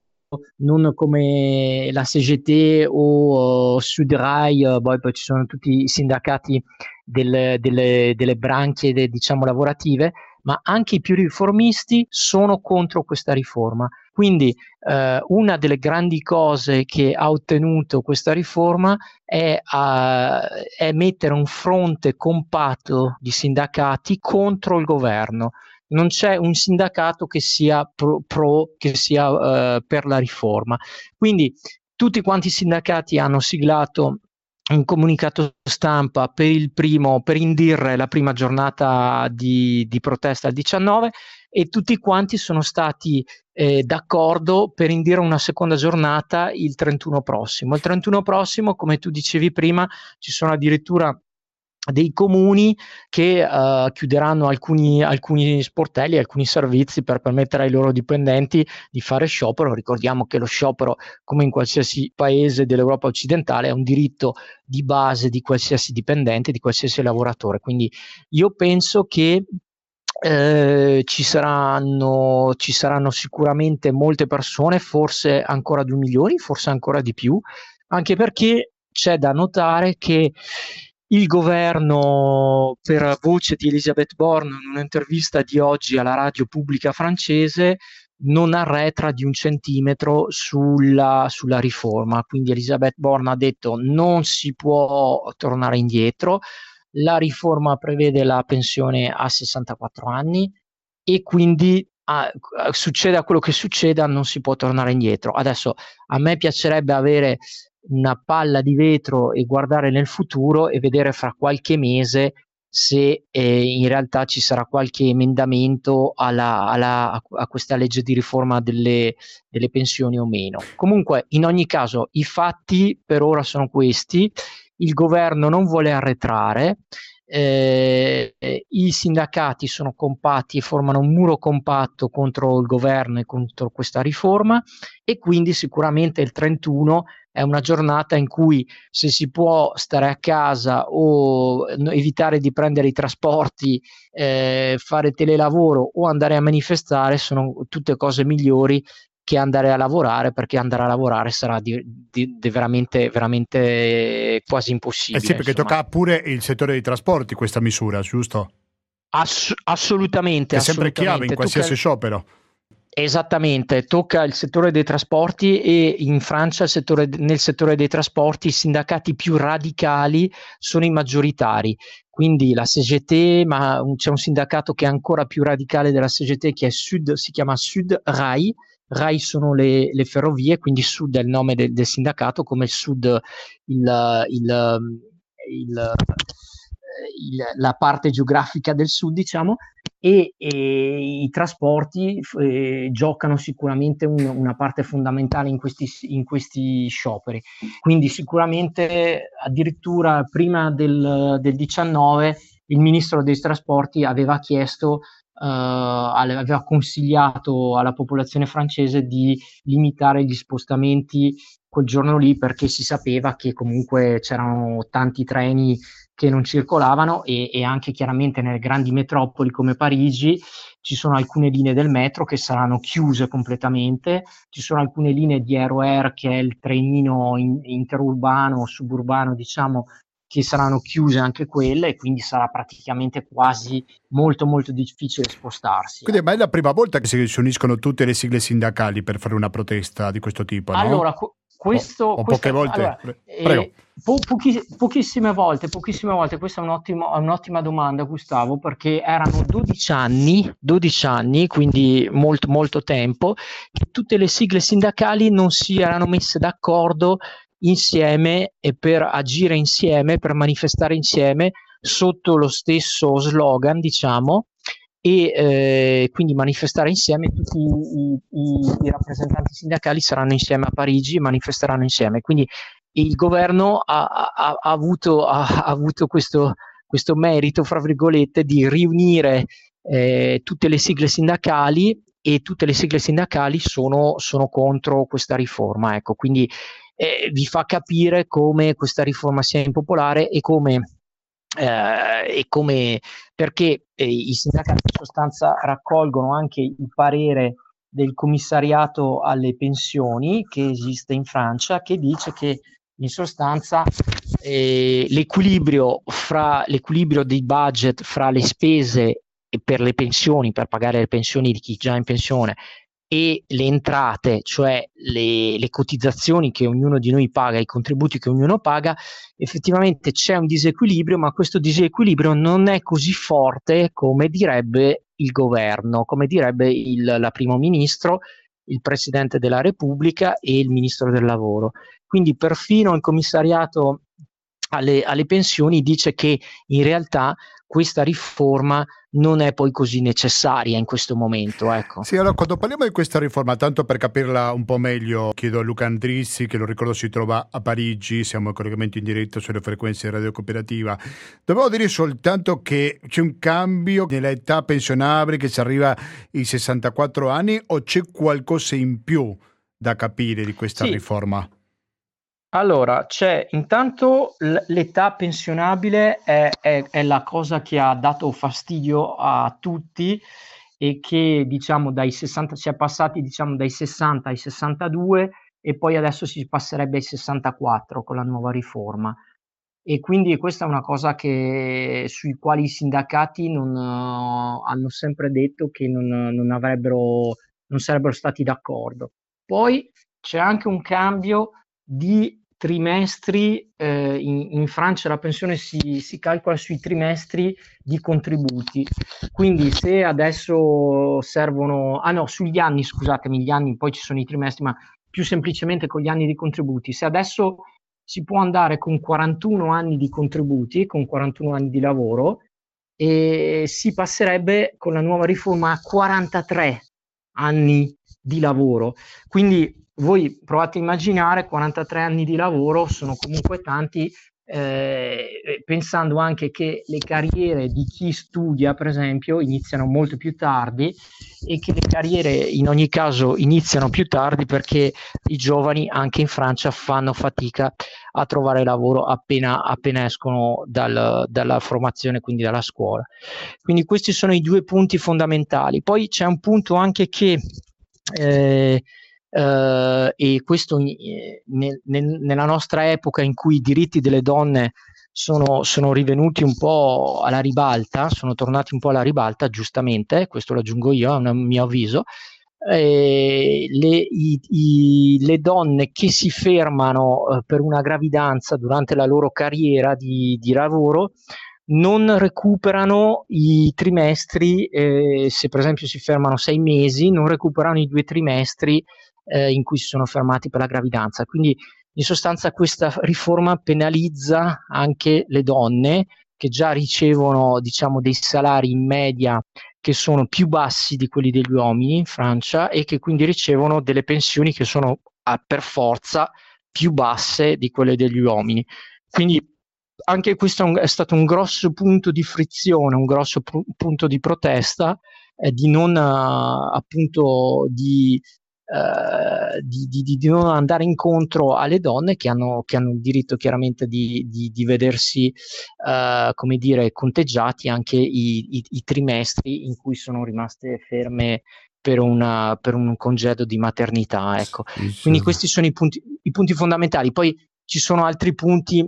non come la CGT o uh, Sudrai, uh, poi, poi ci sono tutti i sindacati del, delle, delle, branche de, diciamo lavorative, ma anche i più riformisti sono contro questa riforma. Quindi eh, una delle grandi cose che ha ottenuto questa riforma è, uh, è mettere un fronte compatto di sindacati contro il governo non c'è un sindacato che sia pro, pro che sia uh, per la riforma. Quindi tutti quanti i sindacati hanno siglato un comunicato stampa per il primo, per indire la prima giornata di, di protesta al 19 e tutti quanti sono stati eh, d'accordo per indire una seconda giornata il 31 prossimo. Il 31 prossimo, come tu dicevi prima, ci sono addirittura dei comuni che uh, chiuderanno alcuni, alcuni, sportelli, alcuni servizi per permettere ai loro dipendenti di fare sciopero. Ricordiamo che lo sciopero, come in qualsiasi paese dell'Europa occidentale, è un diritto di base di qualsiasi dipendente, di qualsiasi lavoratore. Quindi io penso che eh, ci, saranno, ci saranno sicuramente molte persone, forse ancora 2 milioni, forse ancora di più, anche perché c'è da notare che il governo, per voce di Elisabeth Borne, in un'intervista di oggi alla radio pubblica francese, non arretra di un centimetro sulla, sulla riforma. Quindi Elisabeth Borne ha detto non si può tornare indietro, la riforma prevede la pensione a 64 anni e quindi a, succeda quello che succeda non si può tornare indietro. Adesso a me piacerebbe avere una palla di vetro e guardare nel futuro e vedere fra qualche mese se eh, in realtà ci sarà qualche emendamento alla, alla, a questa legge di riforma delle, delle pensioni o meno. Comunque, in ogni caso, i fatti per ora sono questi. Il governo non vuole arretrare, eh, i sindacati sono compatti e formano un muro compatto contro il governo e contro questa riforma e quindi sicuramente il 31 è una giornata in cui se si può stare a casa o evitare di prendere i trasporti, eh, fare telelavoro o andare a manifestare sono tutte cose migliori che andare a lavorare perché andare a lavorare sarà di, di, di veramente, veramente quasi impossibile. Eh sì, perché insomma. tocca pure il settore dei trasporti questa misura, giusto? Ass- assolutamente. È sempre chiave in qualsiasi tocca... sciopero. Esattamente, tocca il settore dei trasporti e in Francia settore, nel settore dei trasporti i sindacati più radicali sono i maggioritari, quindi la CGT, ma c'è un sindacato che è ancora più radicale della CGT che è Sud, si chiama Sud Rai, Rai sono le, le ferrovie, quindi Sud è il nome de, del sindacato, come Sud il, il, il il, la parte geografica del sud, diciamo, e, e i trasporti eh, giocano sicuramente un, una parte fondamentale in questi, in questi, scioperi. Quindi sicuramente addirittura prima del, del 19 il ministro dei trasporti aveva chiesto Uh, aveva consigliato alla popolazione francese di limitare gli spostamenti quel giorno lì perché si sapeva che comunque c'erano tanti treni che non circolavano e, e, anche chiaramente nelle grandi metropoli come Parigi ci sono alcune linee del metro che saranno chiuse completamente, ci sono alcune linee di ROR che è il trenino in, interurbano, suburbano diciamo che saranno chiuse anche quelle e quindi sarà praticamente quasi molto molto difficile spostarsi. Quindi ma è la prima volta che si uniscono tutte le sigle sindacali per fare una protesta di questo tipo, no? Allora, questo, o, o poche volte. Allora, eh, po- pochi, pochissime volte, pochissime volte, questa è un'ottima, un'ottima, domanda Gustavo, perché erano 12 anni, 12 anni, quindi molto, molto tempo, che tutte le sigle sindacali non si erano messe d'accordo insieme e per agire insieme, per manifestare insieme sotto lo stesso slogan, diciamo, e eh, quindi manifestare insieme tutti i, i, i, rappresentanti sindacali saranno insieme a Parigi e manifesteranno insieme. Quindi il governo ha, ha, ha avuto, ha, avuto questo, questo, merito, fra virgolette, di riunire eh, tutte le sigle sindacali e tutte le sigle sindacali sono, sono contro questa riforma. Ecco, quindi eh, vi fa capire come questa riforma sia impopolare e come eh, e come, perché eh, i sindacati in sostanza raccolgono anche il parere del commissariato alle pensioni che esiste in Francia, che dice che in sostanza eh, l'equilibrio, fra, l'equilibrio dei budget fra le spese per le pensioni, per pagare le pensioni di chi già è in pensione e le entrate, cioè le, le, cotizzazioni che ognuno di noi paga, i contributi che ognuno paga, effettivamente c'è un disequilibrio, ma questo disequilibrio non è così forte come direbbe il governo, come direbbe il la primo ministro, il presidente della Repubblica e il ministro del lavoro. Quindi perfino il commissariato alle, alle pensioni dice che in realtà questa riforma non è poi così necessaria in questo momento. Ecco. Sì, allora quando parliamo di questa riforma, tanto per capirla un po' meglio, chiedo a Luca Andrissi, che lo ricordo si trova a Parigi, siamo in collegamento in diretta sulle frequenze radio cooperativa. Dovevo dire soltanto che c'è un cambio nell'età pensionabile che si arriva ai 64 anni o c'è qualcosa in più da capire di questa sì. riforma? Allora, c'è intanto l'età pensionabile è, è, è, la cosa che ha dato fastidio a tutti e che diciamo dai 60 si è passati diciamo dai 60 ai 62 e poi adesso si passerebbe ai 64 con la nuova riforma. E quindi questa è una cosa che, sui quali i sindacati non, uh, hanno sempre detto che non, non, avrebbero, non sarebbero stati d'accordo. Poi c'è anche un cambio di trimestri, eh, in, in, Francia la pensione si, si, calcola sui trimestri di contributi, quindi se adesso servono, ah no, sugli anni, scusatemi, gli anni, poi ci sono i trimestri, ma più semplicemente con gli anni di contributi, se adesso si può andare con 41 anni di contributi, con 41 anni di lavoro, e si passerebbe con la nuova riforma a 43 anni di lavoro. Quindi voi provate a immaginare 43 anni di lavoro sono comunque tanti, eh, pensando anche che le carriere di chi studia, per esempio, iniziano molto più tardi e che le carriere in ogni caso iniziano più tardi perché i giovani anche in Francia fanno fatica a trovare lavoro appena, appena escono dal, dalla formazione, quindi dalla scuola. Quindi questi sono i due punti fondamentali. Poi c'è un punto anche che eh, Uh, e questo eh, nel, nel, nella nostra epoca in cui i diritti delle donne sono, sono, rivenuti un po' alla ribalta, sono tornati un po' alla ribalta, giustamente, questo lo aggiungo io, un mio avviso, eh, le, i, i, le, donne che si fermano eh, per una gravidanza durante la loro carriera di, di lavoro non recuperano i trimestri, eh, se per esempio si fermano sei mesi, non recuperano i due trimestri eh, in cui si sono fermati per la gravidanza. Quindi in sostanza questa riforma penalizza anche le donne che già ricevono diciamo, dei salari in media che sono più bassi di quelli degli uomini in Francia e che quindi ricevono delle pensioni che sono a, per forza più basse di quelle degli uomini. Quindi anche questo è, stato un grosso punto di frizione, un grosso pr- punto di protesta, eh, di non uh, appunto di Uh, di, di, di, non andare incontro alle donne che hanno, che hanno il diritto chiaramente di, di vedersi, uh, come dire, conteggiati anche i, i, i, trimestri in cui sono rimaste ferme per, una, per un congedo di maternità. Ecco. Quindi questi sono i punti, i punti fondamentali. Poi ci sono altri punti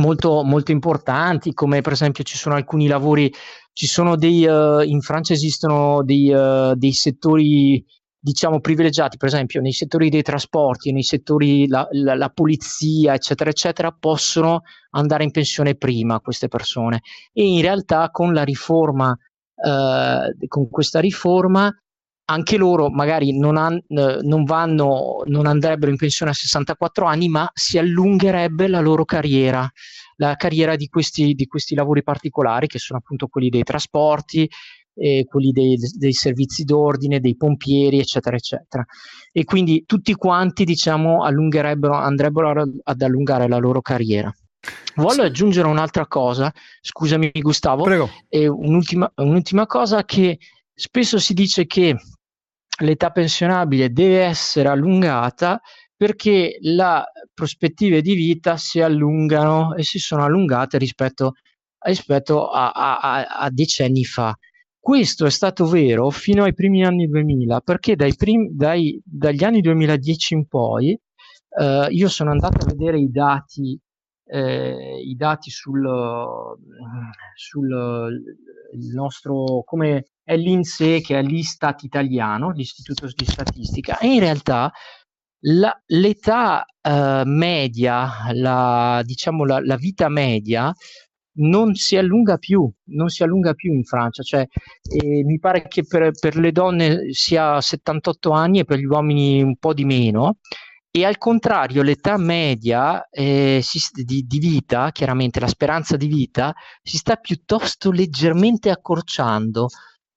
molto, molto importanti, come per esempio ci sono alcuni lavori, ci sono dei, uh, in Francia esistono dei, uh, dei settori diciamo privilegiati, per esempio nei settori dei trasporti, nei settori la, la, la, polizia, eccetera, eccetera, possono andare in pensione prima queste persone. E in realtà con la riforma, eh, con questa riforma, anche loro magari non, han, non, vanno, non andrebbero in pensione a 64 anni, ma si allungherebbe la loro carriera, la carriera di questi, di questi lavori particolari, che sono appunto quelli dei trasporti, eh, quelli dei, dei, servizi d'ordine, dei pompieri, eccetera, eccetera. E quindi tutti quanti, diciamo, allungherebbero, andrebbero ad allungare la loro carriera. Voglio aggiungere un'altra cosa, scusami Gustavo, Prego. E un'ultima, un'ultima cosa che spesso si dice che l'età pensionabile deve essere allungata perché le prospettive di vita si allungano e si sono allungate rispetto, rispetto a, a, a, decenni fa. Questo è stato vero fino ai primi anni 2000, perché dai prim- dai, dagli anni 2010 in poi eh, io sono andato a vedere i dati, eh, i dati sul, sul nostro, come è l'INSEE, che è l'Istat italiano, l'Istituto di Statistica, e in realtà la, l'età eh, media, la, diciamo la, la vita media non si allunga più, non si allunga più in Francia, cioè, eh, mi pare che per, per, le donne sia 78 anni e per gli uomini un po' di meno, e al contrario l'età media eh, di, di, vita, chiaramente la speranza di vita, si sta piuttosto leggermente accorciando.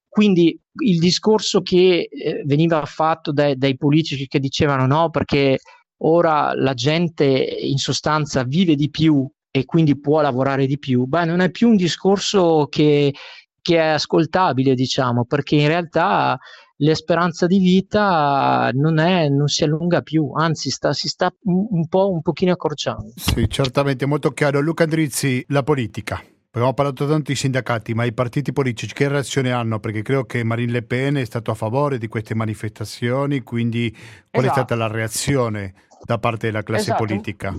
Quindi il discorso che eh, veniva fatto dai, dai politici che dicevano no perché ora la gente in sostanza vive di più e quindi può lavorare di più, beh, non è più un discorso che, che è ascoltabile, diciamo, perché in realtà l'esperanza di vita non, è, non si allunga più, anzi sta, si sta un, un, po' un pochino accorciando. Sì, certamente, molto chiaro. Luca Andrizzi, la politica. Abbiamo parlato tanto di sindacati, ma i partiti politici che reazione hanno? Perché credo che Marine Le Pen è stato a favore di queste manifestazioni, quindi qual esatto. è stata la reazione da parte della classe esatto. politica?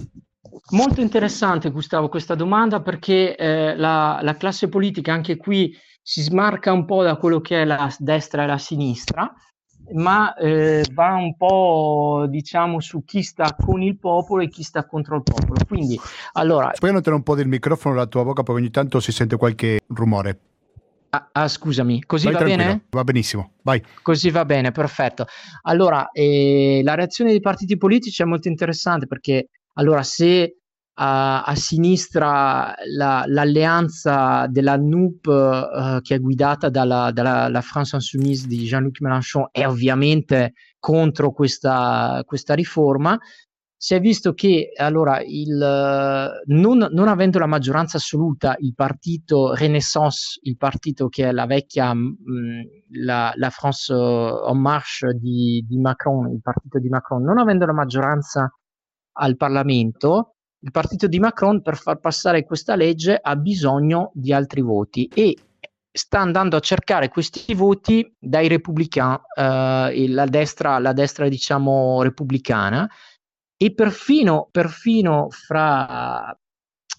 Molto interessante Gustavo questa domanda perché eh, la, la, classe politica anche qui si smarca un po' da quello che è la destra e la sinistra, ma eh, va un po' diciamo su chi sta con il popolo e chi sta contro il popolo. Quindi, allora... Puoi annotare un po' del microfono alla tua bocca perché ogni tanto si sente qualche rumore. Ah, ah, scusami, così vai va tranquillo. bene? Va benissimo, vai. Così va bene, perfetto. Allora, eh, la reazione dei partiti politici è molto interessante perché allora, se a, a sinistra la, l'alleanza della NUP uh, che è guidata dalla, dalla France Insoumise di Jean-Luc Mélenchon è ovviamente contro questa, questa riforma, si è visto che allora il, non, non, avendo la maggioranza assoluta il partito Renaissance, il partito che è la vecchia mh, la, la, France en marche di, di, Macron, il partito di Macron, non avendo la maggioranza al Parlamento, il partito di Macron per far passare questa legge ha bisogno di altri voti e sta andando a cercare questi voti dai repubblicani, eh, la, destra, la destra diciamo repubblicana e perfino, perfino fra,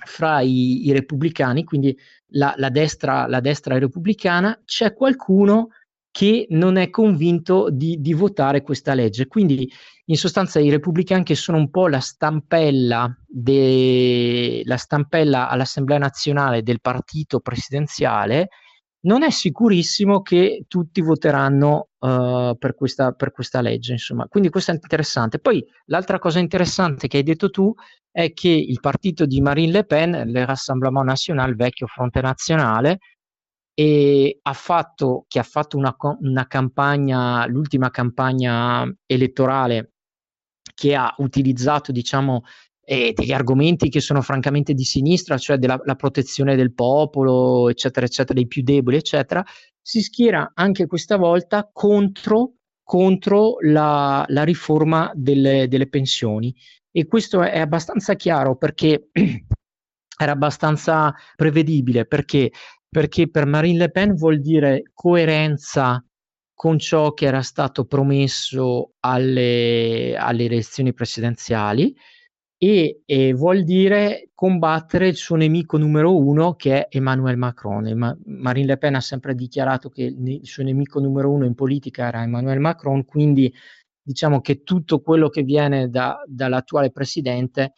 fra i, i, repubblicani, quindi la, la, destra, la destra repubblicana, c'è qualcuno che non è convinto di, di, votare questa legge. Quindi in sostanza i repubblicani che sono un po' la stampella, de, la stampella all'Assemblea nazionale del partito presidenziale, non è sicurissimo che tutti voteranno uh, per, questa, per, questa, legge. Insomma. Quindi questo è interessante. Poi l'altra cosa interessante che hai detto tu è che il partito di Marine Le Pen, le Rassemblement National, vecchio Fronte Nazionale, e ha fatto, che ha fatto una, una campagna, l'ultima campagna elettorale che ha utilizzato, diciamo, eh, degli argomenti che sono francamente di sinistra, cioè della protezione del popolo, eccetera, eccetera, dei più deboli, eccetera, si schiera anche questa volta contro, contro la, la, riforma delle, delle, pensioni. E questo è abbastanza chiaro perché era abbastanza prevedibile, perché, perché per Marine Le Pen vuol dire coerenza con ciò che era stato promesso alle, alle elezioni presidenziali e, e, vuol dire combattere il suo nemico numero uno che è Emmanuel Macron. Ma- Marine Le Pen ha sempre dichiarato che il suo nemico numero uno in politica era Emmanuel Macron, quindi diciamo che tutto quello che viene da, dall'attuale presidente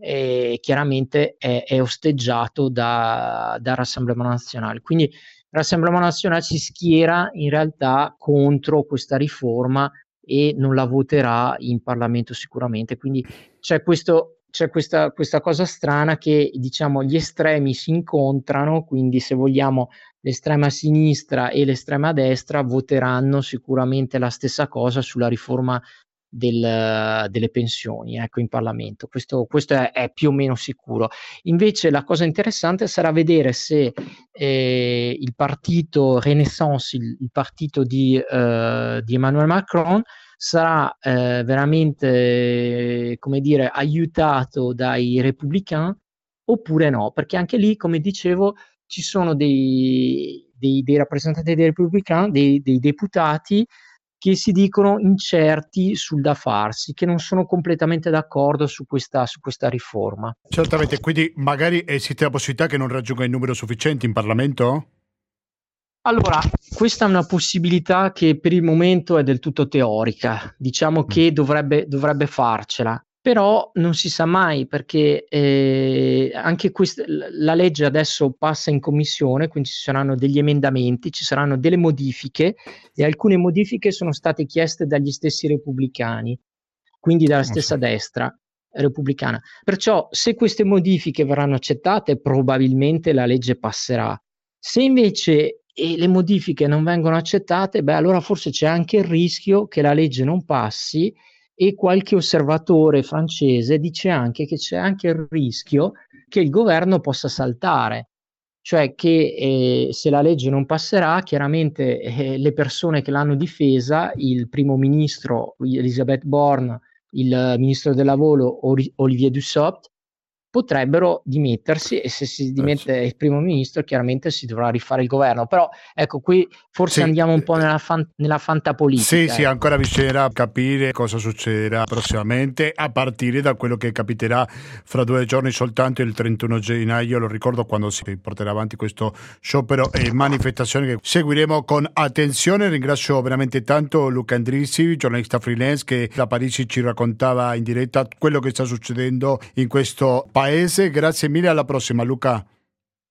eh, chiaramente è, è, osteggiato da, da Rassemblement Nazionale. Quindi Rassemblement Nazionale si schiera in realtà contro questa riforma e non la voterà in Parlamento sicuramente. Quindi c'è, questo, c'è questa, questa, cosa strana che diciamo gli estremi si incontrano, quindi se vogliamo l'estrema sinistra e l'estrema destra voteranno sicuramente la stessa cosa sulla riforma del, delle pensioni ecco, in Parlamento. Questo, questo è, è, più o meno sicuro. Invece la cosa interessante sarà vedere se eh, il partito Renaissance, il, il partito di, eh, di, Emmanuel Macron, sarà eh, veramente, come dire, aiutato dai repubblicani oppure no, perché anche lì, come dicevo, ci sono dei, dei, dei rappresentanti dei repubblicani, dei, dei deputati che si dicono incerti sul da farsi, che non sono completamente d'accordo su questa, su questa riforma. Certamente, quindi magari esiste la possibilità che non raggiunga il numero sufficiente in Parlamento? Allora, questa è una possibilità che per il momento è del tutto teorica, diciamo mm. che dovrebbe, dovrebbe farcela però non si sa mai perché eh, anche quest- la legge adesso passa in commissione, quindi ci saranno degli emendamenti, ci saranno delle modifiche e alcune modifiche sono state chieste dagli stessi repubblicani, quindi dalla stessa okay. destra repubblicana. Perciò se queste modifiche verranno accettate, probabilmente la legge passerà. Se invece le modifiche non vengono accettate, beh, allora forse c'è anche il rischio che la legge non passi e qualche osservatore francese dice anche che c'è anche il rischio che il governo possa saltare, cioè che eh, se la legge non passerà, chiaramente eh, le persone che l'hanno difesa, il primo ministro Elisabeth Borne, il ministro del lavoro Olivier Dussopt, potrebbero dimettersi e se si eh, dimette il primo ministro chiaramente si dovrà rifare il governo però ecco qui forse sì. andiamo un po' nella, fan, nella fantapolitica sì eh. sì ancora bisognerà capire cosa succederà prossimamente a partire da quello che capiterà fra due giorni soltanto il 31 gennaio lo ricordo quando si porterà avanti questo sciopero e manifestazione che seguiremo con attenzione ringrazio veramente tanto Luca Andrisi giornalista freelance che da Parigi ci raccontava in diretta quello che sta succedendo in questo paese. Grazie mille, alla prossima Luca.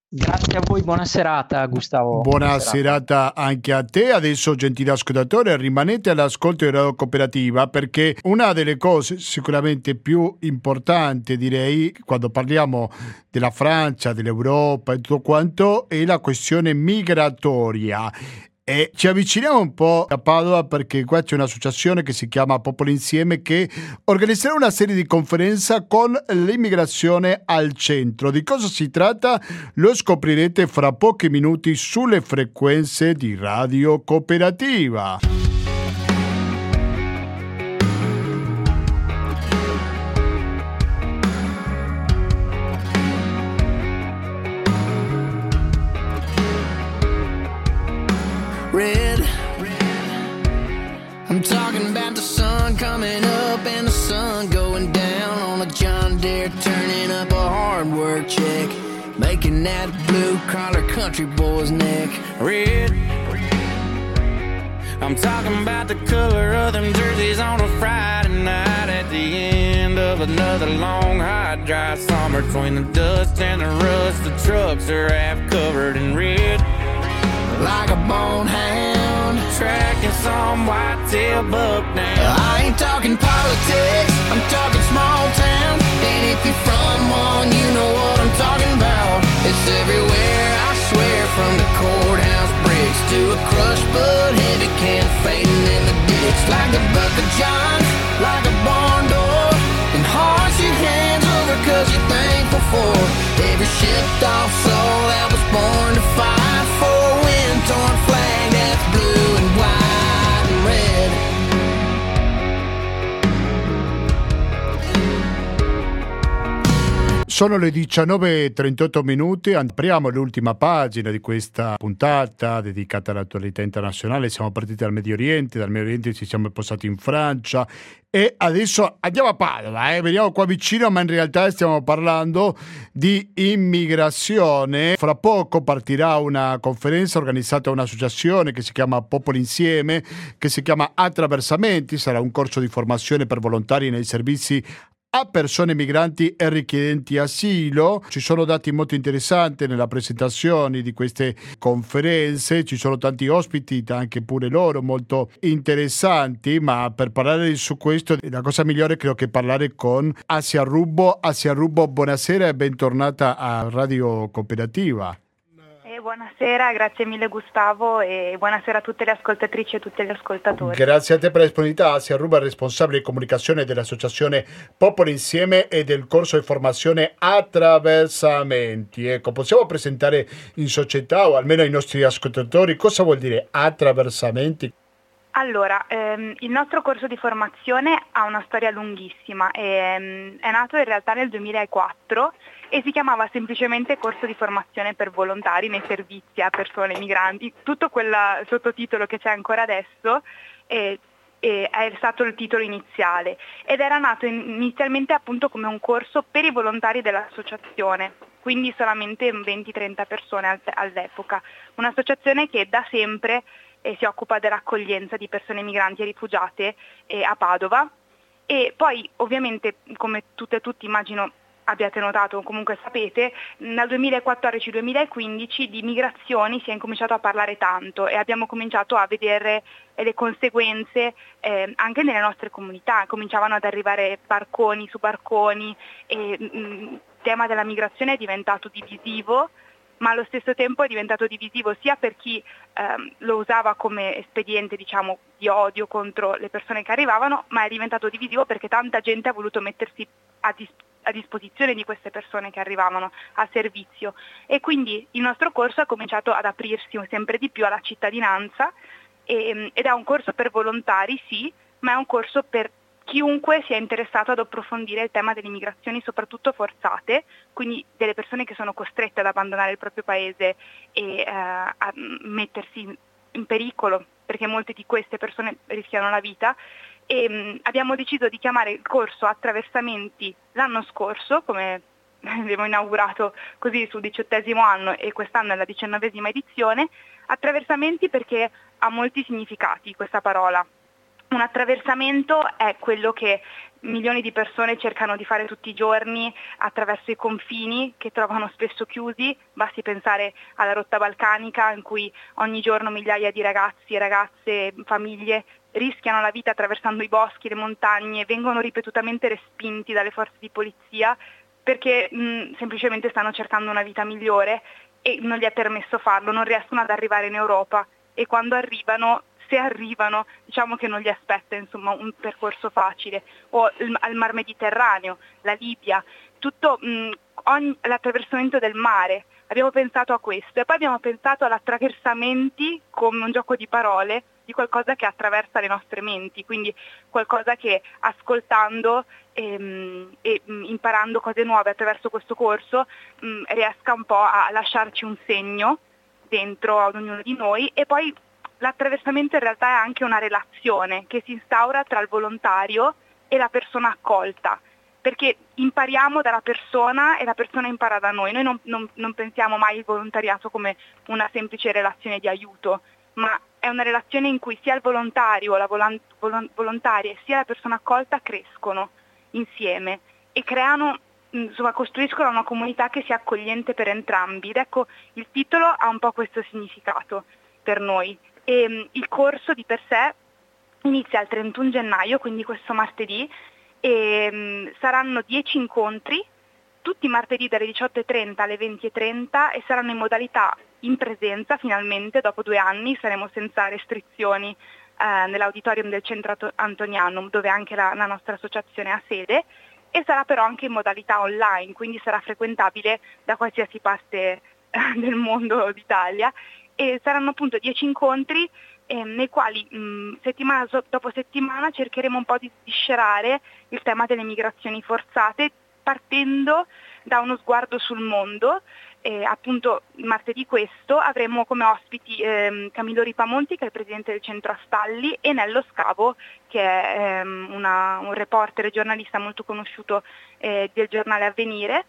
Grazie a voi, buona serata Gustavo. Buona, buona serata. serata. anche a te. Adesso, gentile ascoltatore, rimanete all'ascolto di Radio Cooperativa perché una delle cose sicuramente più importanti, direi, quando parliamo della Francia, dell'Europa e tutto quanto, è la questione migratoria. E ci avviciniamo un po' a Padova perché qua c'è un'associazione che si chiama Popolo Insieme che organizzerà una serie di conferenze con l'immigrazione al centro. Di cosa si tratta? Lo scoprirete fra pochi minuti sulle frequenze di Radio Cooperativa. That blue collar country boy's neck red. I'm talking about the color of them jerseys on a Friday night at the end of another long, hot, dry summer. Between the dust and the rust, the trucks are half covered in red. Like a bone hound tracking some whitetail buck now. I ain't talking politics, I'm talking small town. If you're from one, you know what I'm talking about. It's everywhere, I swear, from the courthouse bricks to a crushed but heavy can fading in the ditch. Like the buck of John, like a barn door. And hearts your hands over cause you're thankful for every shipped off soul that was born to fight for a wind torn flag Sono le 19.38 minuti, apriamo l'ultima pagina di questa puntata dedicata all'attualità internazionale. Siamo partiti dal Medio Oriente, dal Medio Oriente ci siamo spostati in Francia e adesso andiamo a Padova, eh? veniamo qua vicino, ma in realtà stiamo parlando di immigrazione. Fra poco partirà una conferenza organizzata da un'associazione che si chiama Popoli Insieme, che si chiama Attraversamenti, sarà un corso di formazione per volontari nei servizi a persone migranti e richiedenti asilo. Ci sono dati molto interessanti nella presentazione di queste conferenze, ci sono tanti ospiti, anche pure loro molto interessanti, ma per parlare su questo la cosa migliore credo che parlare con Asia Rubbo. Asia Rubbo, buonasera e bentornata a Radio Cooperativa buonasera, grazie mille Gustavo e buonasera a tutte le ascoltatrici e a tutti gli ascoltatori. Grazie a te per la disponibilità, Asia Ruba, responsabile di comunicazione dell'associazione Popolo Insieme e del corso di formazione Attraversamenti. Ecco, possiamo presentare in società o almeno ai nostri ascoltatori cosa vuol dire attraversamenti? Allora, ehm, il nostro corso di formazione ha una storia lunghissima, ehm, è nato in realtà nel 2004 e si chiamava semplicemente corso di formazione per volontari nei servizi a persone migranti. Tutto quel sottotitolo che c'è ancora adesso è, è stato il titolo iniziale ed era nato inizialmente appunto come un corso per i volontari dell'associazione, quindi solamente 20-30 persone all'epoca. Un'associazione che da sempre eh, si occupa dell'accoglienza di persone migranti e rifugiate eh, a Padova e poi ovviamente come tutte e tutti immagino abbiate notato o comunque sapete, nel 2014-2015 di migrazioni si è incominciato a parlare tanto e abbiamo cominciato a vedere le conseguenze eh, anche nelle nostre comunità, cominciavano ad arrivare barconi su barconi e il tema della migrazione è diventato divisivo ma allo stesso tempo è diventato divisivo sia per chi ehm, lo usava come espediente diciamo, di odio contro le persone che arrivavano, ma è diventato divisivo perché tanta gente ha voluto mettersi a, dis- a disposizione di queste persone che arrivavano a servizio. E quindi il nostro corso ha cominciato ad aprirsi sempre di più alla cittadinanza e, ehm, ed è un corso per volontari sì, ma è un corso per chiunque sia interessato ad approfondire il tema delle migrazioni soprattutto forzate, quindi delle persone che sono costrette ad abbandonare il proprio paese e eh, a mettersi in pericolo perché molte di queste persone rischiano la vita e mh, mm, abbiamo deciso di chiamare il corso Attraversamenti l'anno scorso, come abbiamo inaugurato così sul diciottesimo anno e quest'anno è la diciannovesima edizione, attraversamenti perché ha molti significati questa parola. Un attraversamento è quello che milioni di persone cercano di fare tutti i giorni attraverso i confini che trovano spesso chiusi, basti pensare alla rotta balcanica in cui ogni giorno migliaia di ragazzi, ragazze, famiglie rischiano la vita attraversando i boschi, le montagne, vengono ripetutamente respinti dalle forze di polizia perché mh, semplicemente stanno cercando una vita migliore e non gli è permesso farlo, non riescono ad arrivare in Europa. E quando arrivano se arrivano diciamo che non gli aspetta insomma, un percorso facile, o il, al Mar Mediterraneo, la Libia, tutto mh, ogni, l'attraversamento del mare, abbiamo pensato a questo. E poi abbiamo pensato all'attraversamenti come un gioco di parole di qualcosa che attraversa le nostre menti, quindi qualcosa che ascoltando ehm, e, e imparando cose nuove attraverso questo corso mh, riesca un po' a lasciarci un segno dentro ad ognuno di noi. E poi l'attraversamento in realtà è anche una relazione che si instaura tra il volontario e la persona accolta, perché impariamo dalla persona e la persona impara da noi. Noi non, non, non pensiamo mai il volontariato come una semplice relazione di aiuto, ma è una relazione in cui sia il volontario, la volan- volontaria sia la persona accolta crescono insieme e creano, insomma, costruiscono una comunità che sia accogliente per entrambi. Ed ecco, il titolo ha un po' questo significato per noi E, mm, il corso di per sé inizia il 31 gennaio, quindi questo martedì, e um, saranno 10 incontri, tutti martedì dalle 18.30 alle 20.30 e saranno in modalità in presenza finalmente, dopo due anni saremo senza restrizioni eh, nell'auditorium del centro Antonianum dove anche la, la nostra associazione ha sede e sarà però anche in modalità online, quindi sarà frequentabile da qualsiasi parte eh, del mondo d'Italia e saranno appunto dieci incontri eh, nei quali mh, settimana dopo settimana cercheremo un po' di sviscerare il tema delle migrazioni forzate partendo da uno sguardo sul mondo. Eh, appunto martedì questo avremo come ospiti ehm, Camillo Ripamonti che è il presidente del centro Astalli e Nello Scavo che è ehm, una, un reporter e giornalista molto conosciuto eh, del giornale Avvenire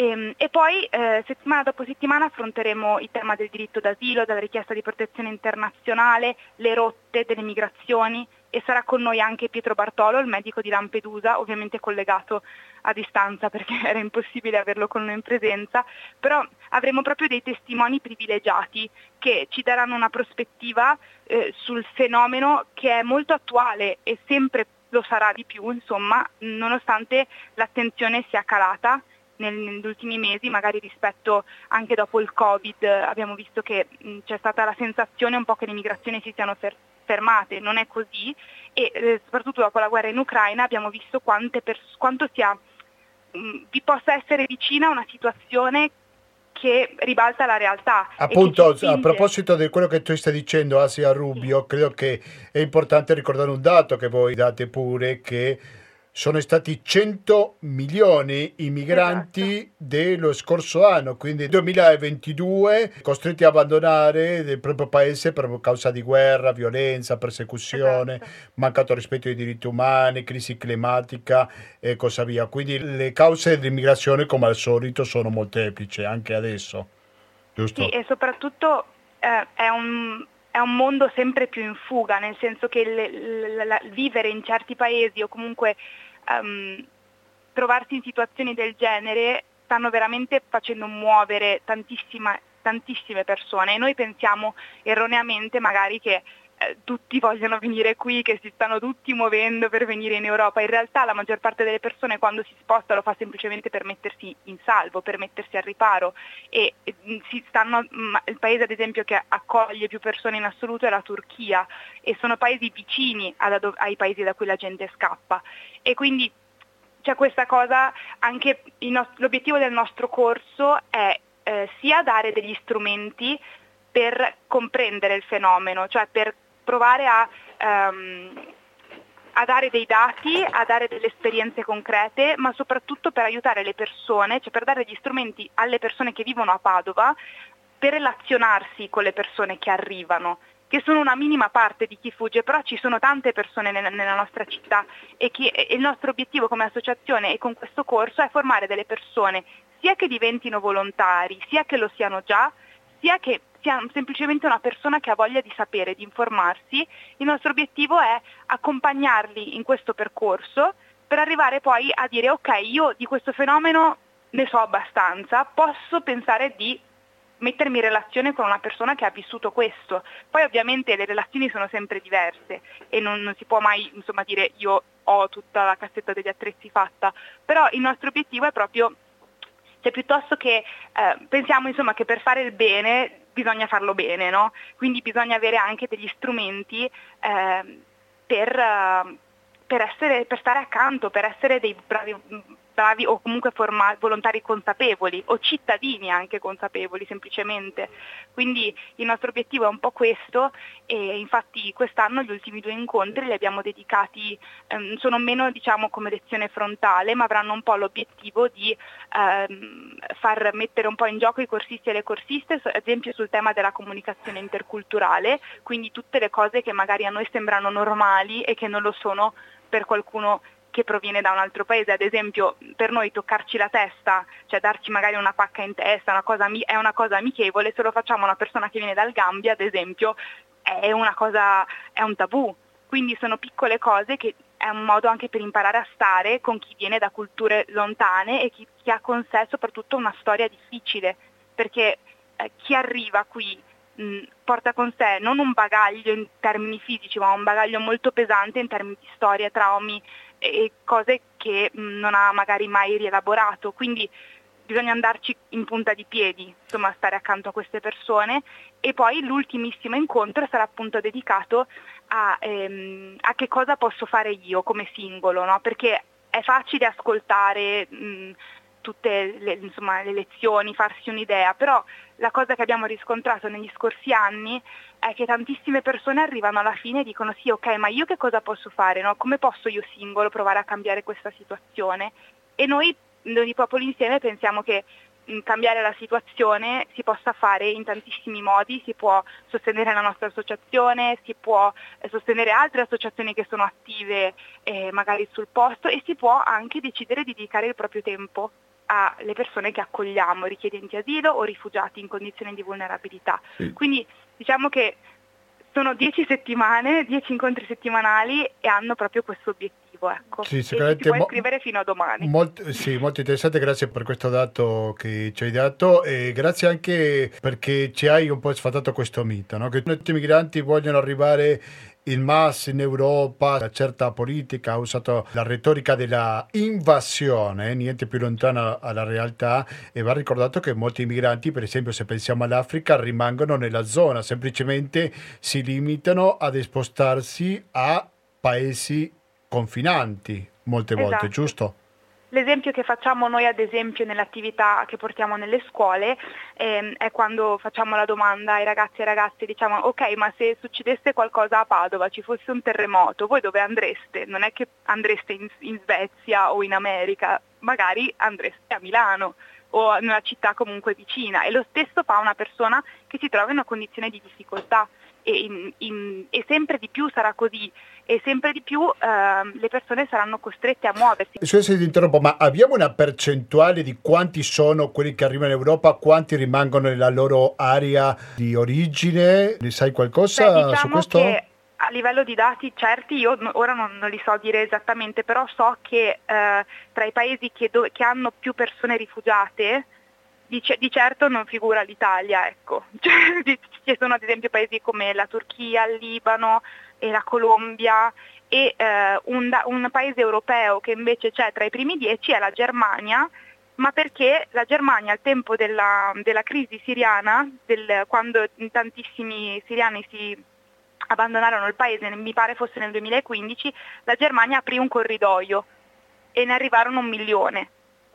e, ehm, e poi eh, settimana dopo settimana affronteremo il tema del diritto d'asilo, della richiesta di protezione internazionale, le rotte delle migrazioni e sarà con noi anche Pietro Bartolo, il medico di Lampedusa, ovviamente collegato a distanza perché era impossibile averlo con noi in presenza, però avremo proprio dei testimoni privilegiati che ci daranno una prospettiva eh, sul fenomeno che è molto attuale e sempre lo sarà di più, insomma, nonostante l'attenzione sia calata negli ultimi mesi, magari rispetto anche dopo il Covid, abbiamo visto che mh, c'è stata la sensazione un po' che le migrazioni si siano fer- fermate, non è così e eh, soprattutto dopo la guerra in Ucraina abbiamo visto pers- quanto sia, mh, vi possa essere vicina una situazione che ribalta la realtà. Appunto, a proposito di quello che tu stai dicendo, Asia Rubio, sì. credo che è importante ricordare un dato che voi date pure, che sono stati 100 milioni i migranti esatto. dello scorso anno, quindi 2022 costretti a abbandonare il proprio paese per causa di guerra, violenza, persecuzione, esatto. mancato rispetto ai diritti umani, crisi climatica e così via. Quindi le cause dell'immigrazione come al solito sono molteplici anche adesso. Giusto? Sì, e soprattutto eh, è un è un mondo sempre più in fuga, nel senso che le, le, la, vivere in certi paesi o comunque um, trovarsi in situazioni del genere stanno veramente facendo muovere tantissime persone. E noi pensiamo erroneamente magari che eh, tutti vogliono venire qui, che si stanno tutti muovendo per venire in Europa. In realtà la maggior parte delle persone quando si sposta lo fa semplicemente per mettersi in salvo, per mettersi al riparo. E, e mm, stanno, mm, il paese ad esempio che accoglie più persone in assoluto è la Turchia. E sono paesi vicini ad, ai paesi da cui la gente scappa. E quindi c'è questa cosa, anche no- l'obiettivo del nostro corso è eh, sia dare degli strumenti per comprendere il fenomeno, cioè per provare a, um, a dare dei dati, a dare delle esperienze concrete, ma soprattutto per aiutare le persone, cioè per dare degli strumenti alle persone che vivono a Padova per relazionarsi con le persone che arrivano che sono una minima parte di chi fugge, però ci sono tante persone nella, nella nostra città e, che, e il nostro obiettivo come associazione e con questo corso è formare delle persone sia che diventino volontari, sia che lo siano già, sia che sia semplicemente una persona che ha voglia di sapere, di informarsi. Il nostro obiettivo è accompagnarli in questo percorso per arrivare poi a dire ok, io di questo fenomeno ne so abbastanza, posso pensare di mettermi in relazione con una persona che ha vissuto questo. Poi ovviamente le relazioni sono sempre diverse e non, non si può mai insomma, dire io ho tutta la cassetta degli attrezzi fatta, però il nostro obiettivo è proprio cioè piuttosto che eh, pensiamo insomma che per fare il bene bisogna farlo bene, no? Quindi bisogna avere anche degli strumenti eh, per, per, essere, per, stare accanto, per essere dei bravi, bravi o comunque forma- volontari consapevoli o cittadini anche consapevoli semplicemente. Quindi il nostro obiettivo è un po' questo e infatti quest'anno gli ultimi due incontri li abbiamo dedicati, ehm, sono meno diciamo come lezione frontale ma avranno un po' l'obiettivo di ehm, far mettere un po' in gioco i corsisti e le corsiste, ad esempio sul tema della comunicazione interculturale, quindi tutte le cose che magari a noi sembrano normali e che non lo sono per qualcuno che proviene da un altro paese, ad esempio per noi toccarci la testa, cioè darci magari una pacca in testa una cosa, è una cosa amichevole, se lo facciamo a una persona che viene dal Gambia, ad esempio, è, una cosa, è un tabù. Quindi sono piccole cose che è un modo anche per imparare a stare con chi viene da culture lontane e chi, chi ha con sé soprattutto una storia difficile, perché eh, chi arriva qui porta con sé non un bagaglio in termini fisici, ma un bagaglio molto pesante in termini di storia, traumi e cose che mh, non ha magari mai rielaborato. Quindi bisogna andarci in punta di piedi, insomma stare accanto a queste persone e poi l'ultimissimo incontro sarà appunto dedicato a, ehm, a che cosa posso fare io come singolo, no? perché è facile ascoltare mh, tutte le, insomma, le, lezioni, farsi un'idea, però la cosa che abbiamo riscontrato negli scorsi anni è che tantissime persone arrivano alla fine e dicono sì ok ma io che cosa posso fare, no? come posso io singolo provare a cambiare questa situazione? E noi noi popoli insieme pensiamo che mm, cambiare la situazione si possa fare in tantissimi modi, si può sostenere la nostra associazione, si può eh, sostenere altre associazioni che sono attive eh, magari sul posto e si può anche decidere di dedicare il proprio tempo alle persone che accogliamo, richiedenti asilo o rifugiati in condizioni di vulnerabilità. Sì. Quindi diciamo che sono dieci settimane, dieci incontri settimanali e hanno proprio questo obiettivo. Ecco. Sì, sicuramente. Si può iscrivere fino a domani. Molto, sì, molto interessante, grazie per questo dato che ci hai dato e grazie anche perché ci hai un po' sfatato questo mito, no? che tutti i migranti vogliono arrivare il MAS in Europa, una certa politica ha usato la retorica della invasione, niente più lontana dalla realtà e va ricordato che molti migranti, per esempio se pensiamo all'Africa, rimangono nella zona, semplicemente si limitano ad spostarsi a paesi confinanti molte volte, esatto. giusto? L'esempio che facciamo noi ad esempio nell'attività che portiamo nelle scuole ehm, è quando facciamo la domanda ai ragazzi e ragazze, diciamo ok ma se succedesse qualcosa a Padova, ci fosse un terremoto, voi dove andreste? Non è che andreste in, in Svezia o in America, magari andreste a Milano o in una città comunque vicina e lo stesso fa una persona che si trova in una condizione di difficoltà e, in, in, e sempre di più sarà così e sempre di più eh, le persone saranno costrette a muoversi. Scusa se ti interrompo, ma abbiamo una percentuale di quanti sono quelli che arrivano in Europa, quanti rimangono nella loro area di origine? Ne sai qualcosa Beh, diciamo su questo? Che a livello di dati certi io ora non, non li so dire esattamente, però so che eh, tra i paesi che, do- che hanno più persone rifugiate di, di, certo non figura l'Italia, ecco. Cioè, ci sono ad esempio paesi come la Turchia, il Libano e la Colombia e eh, un, un, paese europeo che invece c'è tra i primi dieci è la Germania, ma perché la Germania al tempo della, della crisi siriana, del, quando tantissimi siriani si abbandonarono il paese, mi pare fosse nel 2015, la Germania aprì un corridoio e ne arrivarono un milione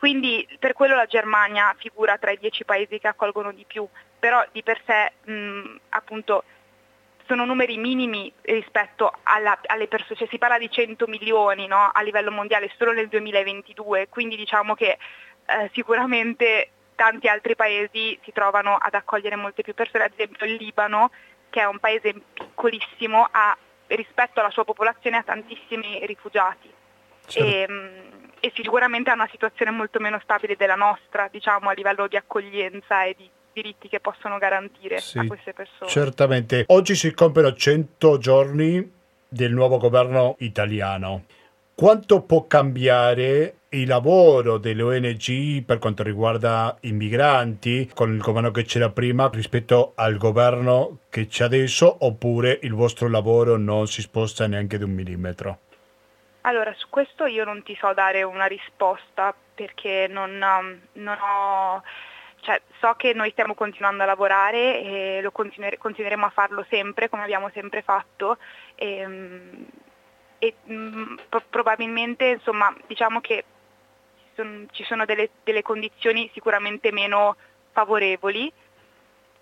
quindi per quello la Germania figura tra i dieci paesi che accolgono di più, però di per sé mh, appunto sono numeri minimi rispetto alla, alle persone, cioè si parla di 100 milioni no, a livello mondiale solo nel 2022, quindi diciamo che eh, sicuramente tanti altri paesi si trovano ad accogliere molte più persone, ad esempio il Libano, che è un paese piccolissimo, ha, rispetto alla sua popolazione ha tantissimi rifugiati. Certo. E, mh, e sicuramente ha una situazione molto meno stabile della nostra, diciamo, a livello di accoglienza e di diritti che possono garantire sì, a queste persone. Certamente. Oggi si compiono 100 giorni del nuovo governo italiano. Quanto può cambiare il lavoro delle ONG per quanto riguarda i migranti con il governo che c'era prima rispetto al governo che c'è adesso oppure il vostro lavoro non si sposta neanche di un millimetro? Allora, su questo io non ti so dare una risposta perché non, um, non ho... Cioè, so che noi stiamo continuando a lavorare e lo continuere, continueremo a farlo sempre come abbiamo sempre fatto e, um, e mh, mm, probabilmente insomma diciamo che ci sono, ci sono delle, delle condizioni sicuramente meno favorevoli,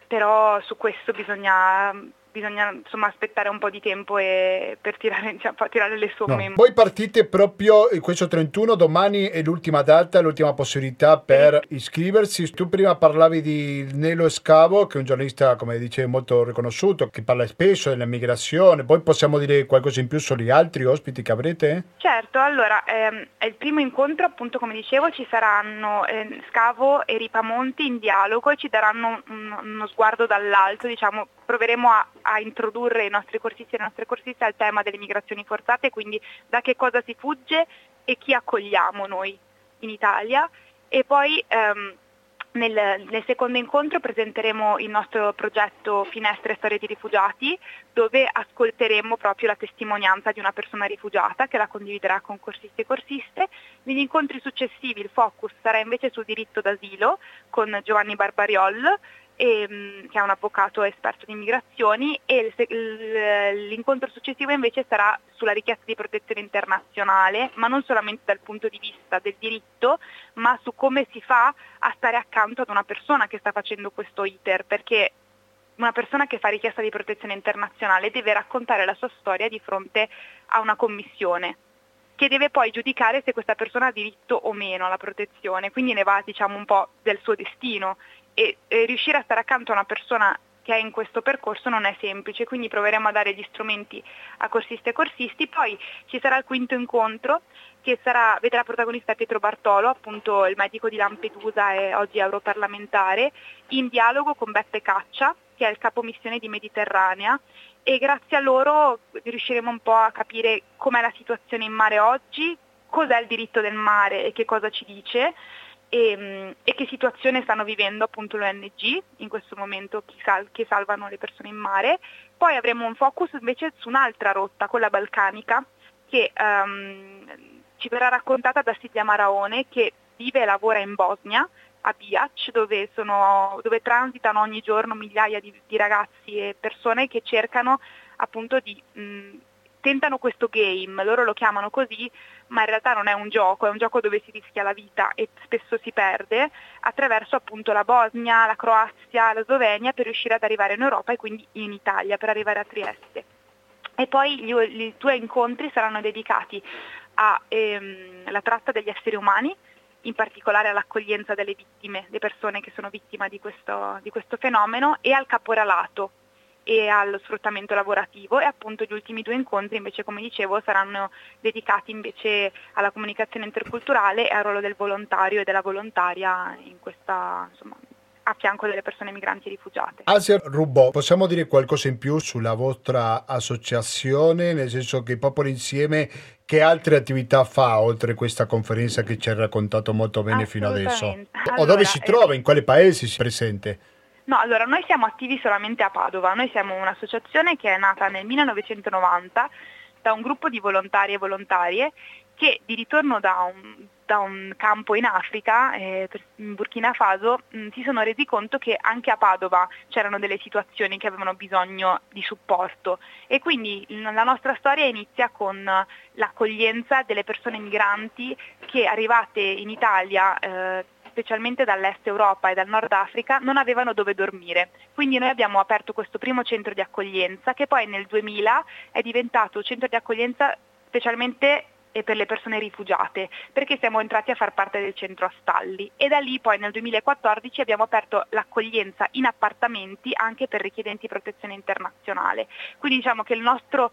però su questo bisogna bisogna insomma, aspettare un po' di tempo per tirare, cioè, tirare le somme. No. Voi partite proprio in questo 31, domani è l'ultima data, l'ultima possibilità per sì. iscriversi. Tu prima parlavi di Nelo Scavo, che è un giornalista, come dicevi, molto riconosciuto, che parla spesso della migrazione. Poi possiamo dire qualcosa in più sugli altri ospiti che avrete? Certo, allora ehm, è il primo incontro, appunto come dicevo, ci saranno eh, Scavo e Ripamonti in dialogo e ci daranno un, uno sguardo dall'alto, diciamo, proveremo a a introdurre i nostri corsisti e le nostre corsiste al tema delle migrazioni forzate, quindi da che cosa si fugge e chi accogliamo noi in Italia. E poi ehm, nel, nel, secondo incontro presenteremo il nostro progetto Finestre Storie di Rifugiati, dove ascolteremo proprio la testimonianza di una persona rifugiata che la condividerà con corsisti e corsiste. Negli incontri successivi il focus sarà invece sul diritto d'asilo con Giovanni Barbariol, e, ehm, che è un avvocato esperto di immigrazioni e il, l'incontro successivo invece sarà sulla richiesta di protezione internazionale, ma non solamente dal punto di vista del diritto, ma su come si fa a stare accanto ad una persona che sta facendo questo iter, perché una persona che fa richiesta di protezione internazionale deve raccontare la sua storia di fronte a una commissione che deve poi giudicare se questa persona ha diritto o meno alla protezione, quindi ne va diciamo un po' del suo destino e, e riuscire a stare accanto a una persona che è in questo percorso non è semplice, quindi proveremo a dare gli strumenti a corsisti e corsisti. Poi ci sarà il quinto incontro che sarà, vedrà protagonista Pietro Bartolo, appunto il medico di Lampedusa e oggi europarlamentare, in dialogo con Beppe Caccia, che è il capo missione di Mediterranea e grazie a loro riusciremo un po' a capire com'è la situazione in mare oggi, cos'è il diritto del mare e che cosa ci dice e, mm, e, che situazione stanno vivendo appunto l'ONG in questo momento sal- che salvano le persone in mare. Poi avremo un focus invece su un'altra rotta, quella balcanica, che um, ci verrà raccontata da Silvia Maraone che vive e lavora in Bosnia, a Biac, dove, sono, dove transitano ogni giorno migliaia di, di, ragazzi e persone che cercano appunto di... Mh, tentano questo game, loro lo chiamano così, ma in realtà non è un gioco, è un gioco dove si rischia la vita e spesso si perde, attraverso appunto la Bosnia, la Croazia, la Slovenia per riuscire ad arrivare in Europa e quindi in Italia, per arrivare a Trieste. E poi i due incontri saranno dedicati alla ehm, tratta degli esseri umani, in particolare all'accoglienza delle vittime, le persone che sono vittime di questo, di questo fenomeno, e al caporalato, e allo sfruttamento lavorativo e appunto gli ultimi due incontri invece come dicevo saranno dedicati invece alla comunicazione interculturale e al ruolo del volontario e della volontaria in questa insomma, a fianco delle persone migranti e rifugiate. Asia Rubò, possiamo dire qualcosa in più sulla vostra associazione, nel senso che Popolo Insieme che altre attività fa oltre questa conferenza che ci ha raccontato molto bene fino adesso? Allora, o dove si trova, eh, in quali paesi si presente? No, allora noi siamo attivi solamente a Padova, noi siamo un'associazione che è nata nel 1990 da un gruppo di volontari e volontarie che di ritorno da un, da un campo in Africa, eh, in Burkina Faso, mh, mm, si sono resi conto che anche a Padova c'erano delle situazioni che avevano bisogno di supporto. E quindi la nostra storia inizia con l'accoglienza delle persone migranti che arrivate in Italia eh, specialmente dall'est Europa e dal Nord Africa, non avevano dove dormire. Quindi noi abbiamo aperto questo primo centro di accoglienza che poi nel 2000 è diventato centro di accoglienza specialmente per le persone rifugiate, perché siamo entrati a far parte del centro Astalli e da lì poi nel 2014 abbiamo aperto l'accoglienza in appartamenti anche per richiedenti protezione internazionale. Quindi diciamo che il nostro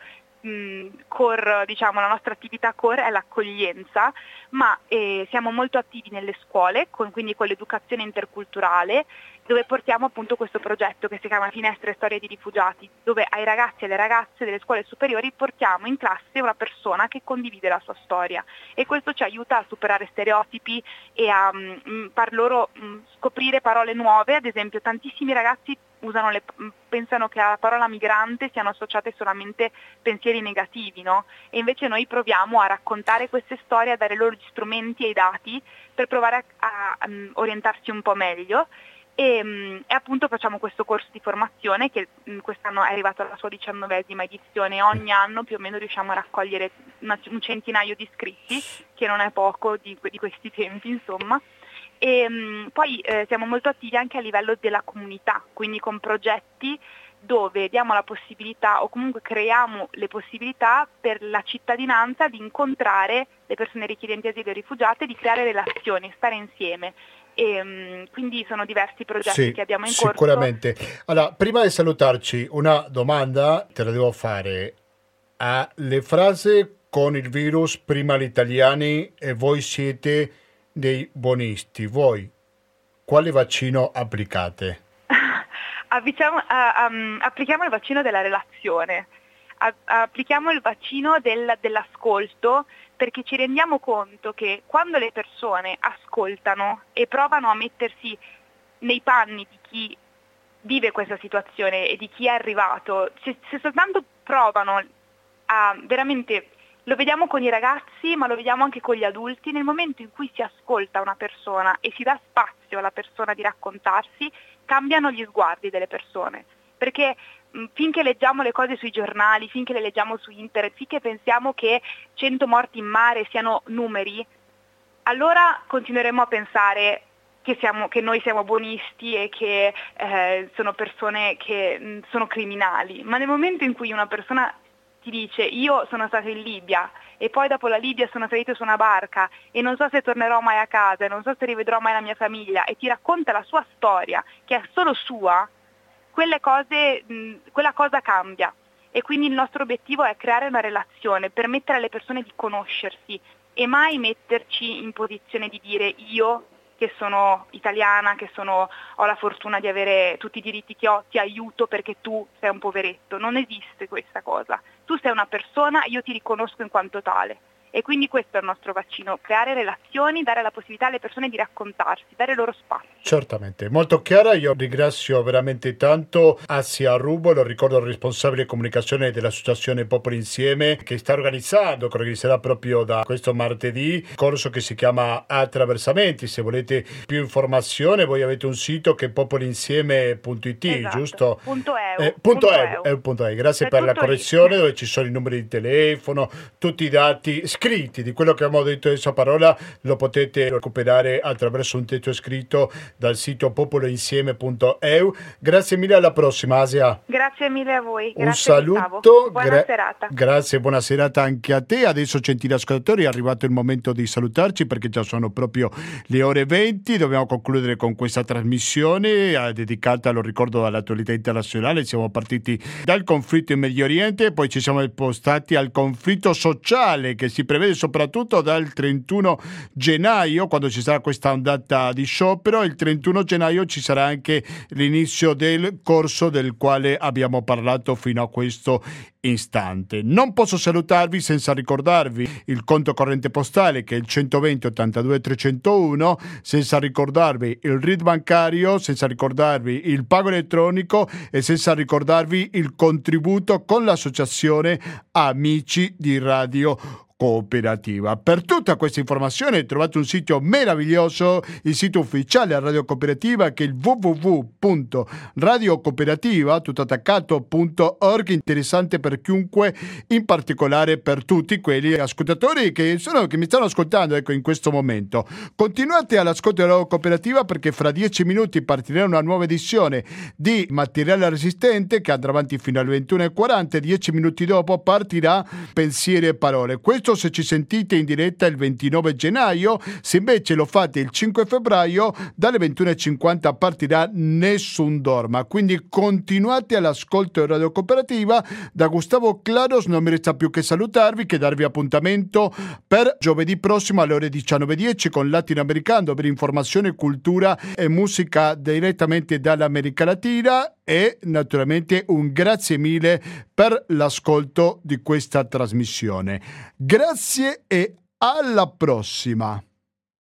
core, diciamo, la nostra attività core è l'accoglienza, ma eh, siamo molto attivi nelle scuole, con, quindi con l'educazione interculturale, dove portiamo appunto questo progetto che si chiama Finestre Storie di Rifugiati, dove ai ragazzi e alle ragazze delle scuole superiori portiamo in classe una persona che condivide la sua storia. E questo ci aiuta a superare stereotipi e a um, far loro um, scoprire parole nuove, ad esempio tantissimi ragazzi le, pensano che alla parola migrante siano associate solamente pensieri negativi, no? E invece noi proviamo a raccontare queste storie, a dare loro gli strumenti e i dati per provare a, a, mm, orientarsi un po' meglio. E, mm, e, appunto facciamo questo corso di formazione che mm, quest'anno è arrivato alla sua diciannovesima edizione ogni anno più o meno riusciamo a raccogliere una, un centinaio di iscritti, che non è poco di, di questi tempi insomma. E mh, mm, poi eh, siamo molto attivi anche a livello della comunità, quindi con progetti dove diamo la possibilità o comunque creiamo le possibilità per la cittadinanza di incontrare le persone richiedenti asilo e rifugiate, di creare relazioni, stare insieme. E, um, quindi sono diversi progetti sì, che abbiamo in corso. Sicuramente. Allora, prima di salutarci, una domanda te la devo fare. Ah, le frasi con il virus, prima gli italiani e voi siete dei buonisti, voi quale vaccino applicate? Avviciamo, uh, um, applichiamo il vaccino della relazione, a- applichiamo il vaccino del, dell'ascolto perché ci rendiamo conto che quando le persone ascoltano e provano a mettersi nei panni di chi vive questa situazione e di chi è arrivato, se, se soltanto provano a veramente, lo vediamo con i ragazzi ma lo vediamo anche con gli adulti, nel momento in cui si ascolta una persona e si dà spazio alla persona di raccontarsi, cambiano gli sguardi delle persone. Perché finché leggiamo le cose sui giornali, finché le leggiamo su internet, finché pensiamo che 100 morti in mare siano numeri, allora continueremo a pensare che, siamo, che, noi siamo buonisti e che eh, sono persone che sono criminali, ma nel momento in cui una persona ti dice io sono stato in Libia e poi dopo la Libia sono salito su una barca e non so se tornerò mai a casa e non so se rivedrò mai la mia famiglia e ti racconta la sua storia, che è solo sua, cose, mh, quella cosa cambia. E quindi il nostro obiettivo è creare una relazione, permettere alle persone di conoscersi e mai metterci in posizione di dire io che sono italiana, che sono, ho la fortuna di avere tutti i diritti che ho, ti aiuto perché tu sei un poveretto. Non esiste questa cosa. Tu sei una persona, io ti riconosco in quanto tale. E quindi questo è il nostro vaccino, creare relazioni, dare la possibilità alle persone di raccontarsi, dare loro spazio. Certamente, molto chiara, io ringrazio veramente tanto Asia Rubo, lo ricordo il responsabile comunicazione dell'associazione Popoli Insieme che sta organizzando, che organizzerà proprio da questo martedì, corso che si chiama Attraversamenti, se volete più informazione voi avete un sito che è popolinsieme.it, esatto. giusto? Punto EU. Eh, punto punto EU. EU. punto. Grazie per, per la correzione, dove ci sono i numeri di telefono, tutti i dati scritti di quello che abbiamo detto adesso a parola lo potete recuperare attraverso un testo scritto dal sito popoloinsieme.eu. Grazie mille, alla prossima Asia. Grazie mille a voi. Un saluto. Buona gra- serata. Grazie, buona serata anche a te. Adesso gentili ascoltatori è arrivato il momento di salutarci perché già sono proprio le ore 20. Dobbiamo concludere con questa trasmissione eh, dedicata, lo ricordo, all'attualità internazionale. Siamo partiti dal conflitto in Medio Oriente, poi ci siamo spostati al conflitto sociale che si prevede soprattutto dal 31 gennaio, quando ci sarà questa ondata di sciopero. Il 31 gennaio ci sarà anche l'inizio del corso del quale abbiamo parlato fino a questo istante. Non posso salutarvi senza ricordarvi il conto corrente postale che è il 120 82 301, senza ricordarvi il RID bancario, senza ricordarvi il pago elettronico e senza ricordarvi il contributo con l'associazione Amici di Radio cooperativa. Per tutta questa informazione trovate un sito meraviglioso, il sito ufficiale a Radio Cooperativa che è il www.radiocooperativa interessante per chiunque, in particolare per tutti quelli ascoltatori che, sono, che mi stanno ascoltando ecco, in questo momento. Continuate all'ascolto della Radio Cooperativa perché fra dieci minuti partirà una nuova edizione di Materiale Resistente che andrà avanti fino alle 21.40 e dieci minuti dopo partirà Pensieri e Parole. Questo questo se ci sentite in diretta il 29 gennaio, se invece lo fate il 5 febbraio dalle 21.50 partirà Nessun Dorma. Quindi continuate all'ascolto di Radio Cooperativa. Da Gustavo Claros non mi resta più che salutarvi, che darvi appuntamento per giovedì prossimo alle ore 19.10 con Latinoamericano per informazione, cultura e musica direttamente dall'America Latina e naturalmente un grazie mille per l'ascolto di questa trasmissione. Grazie e alla prossima!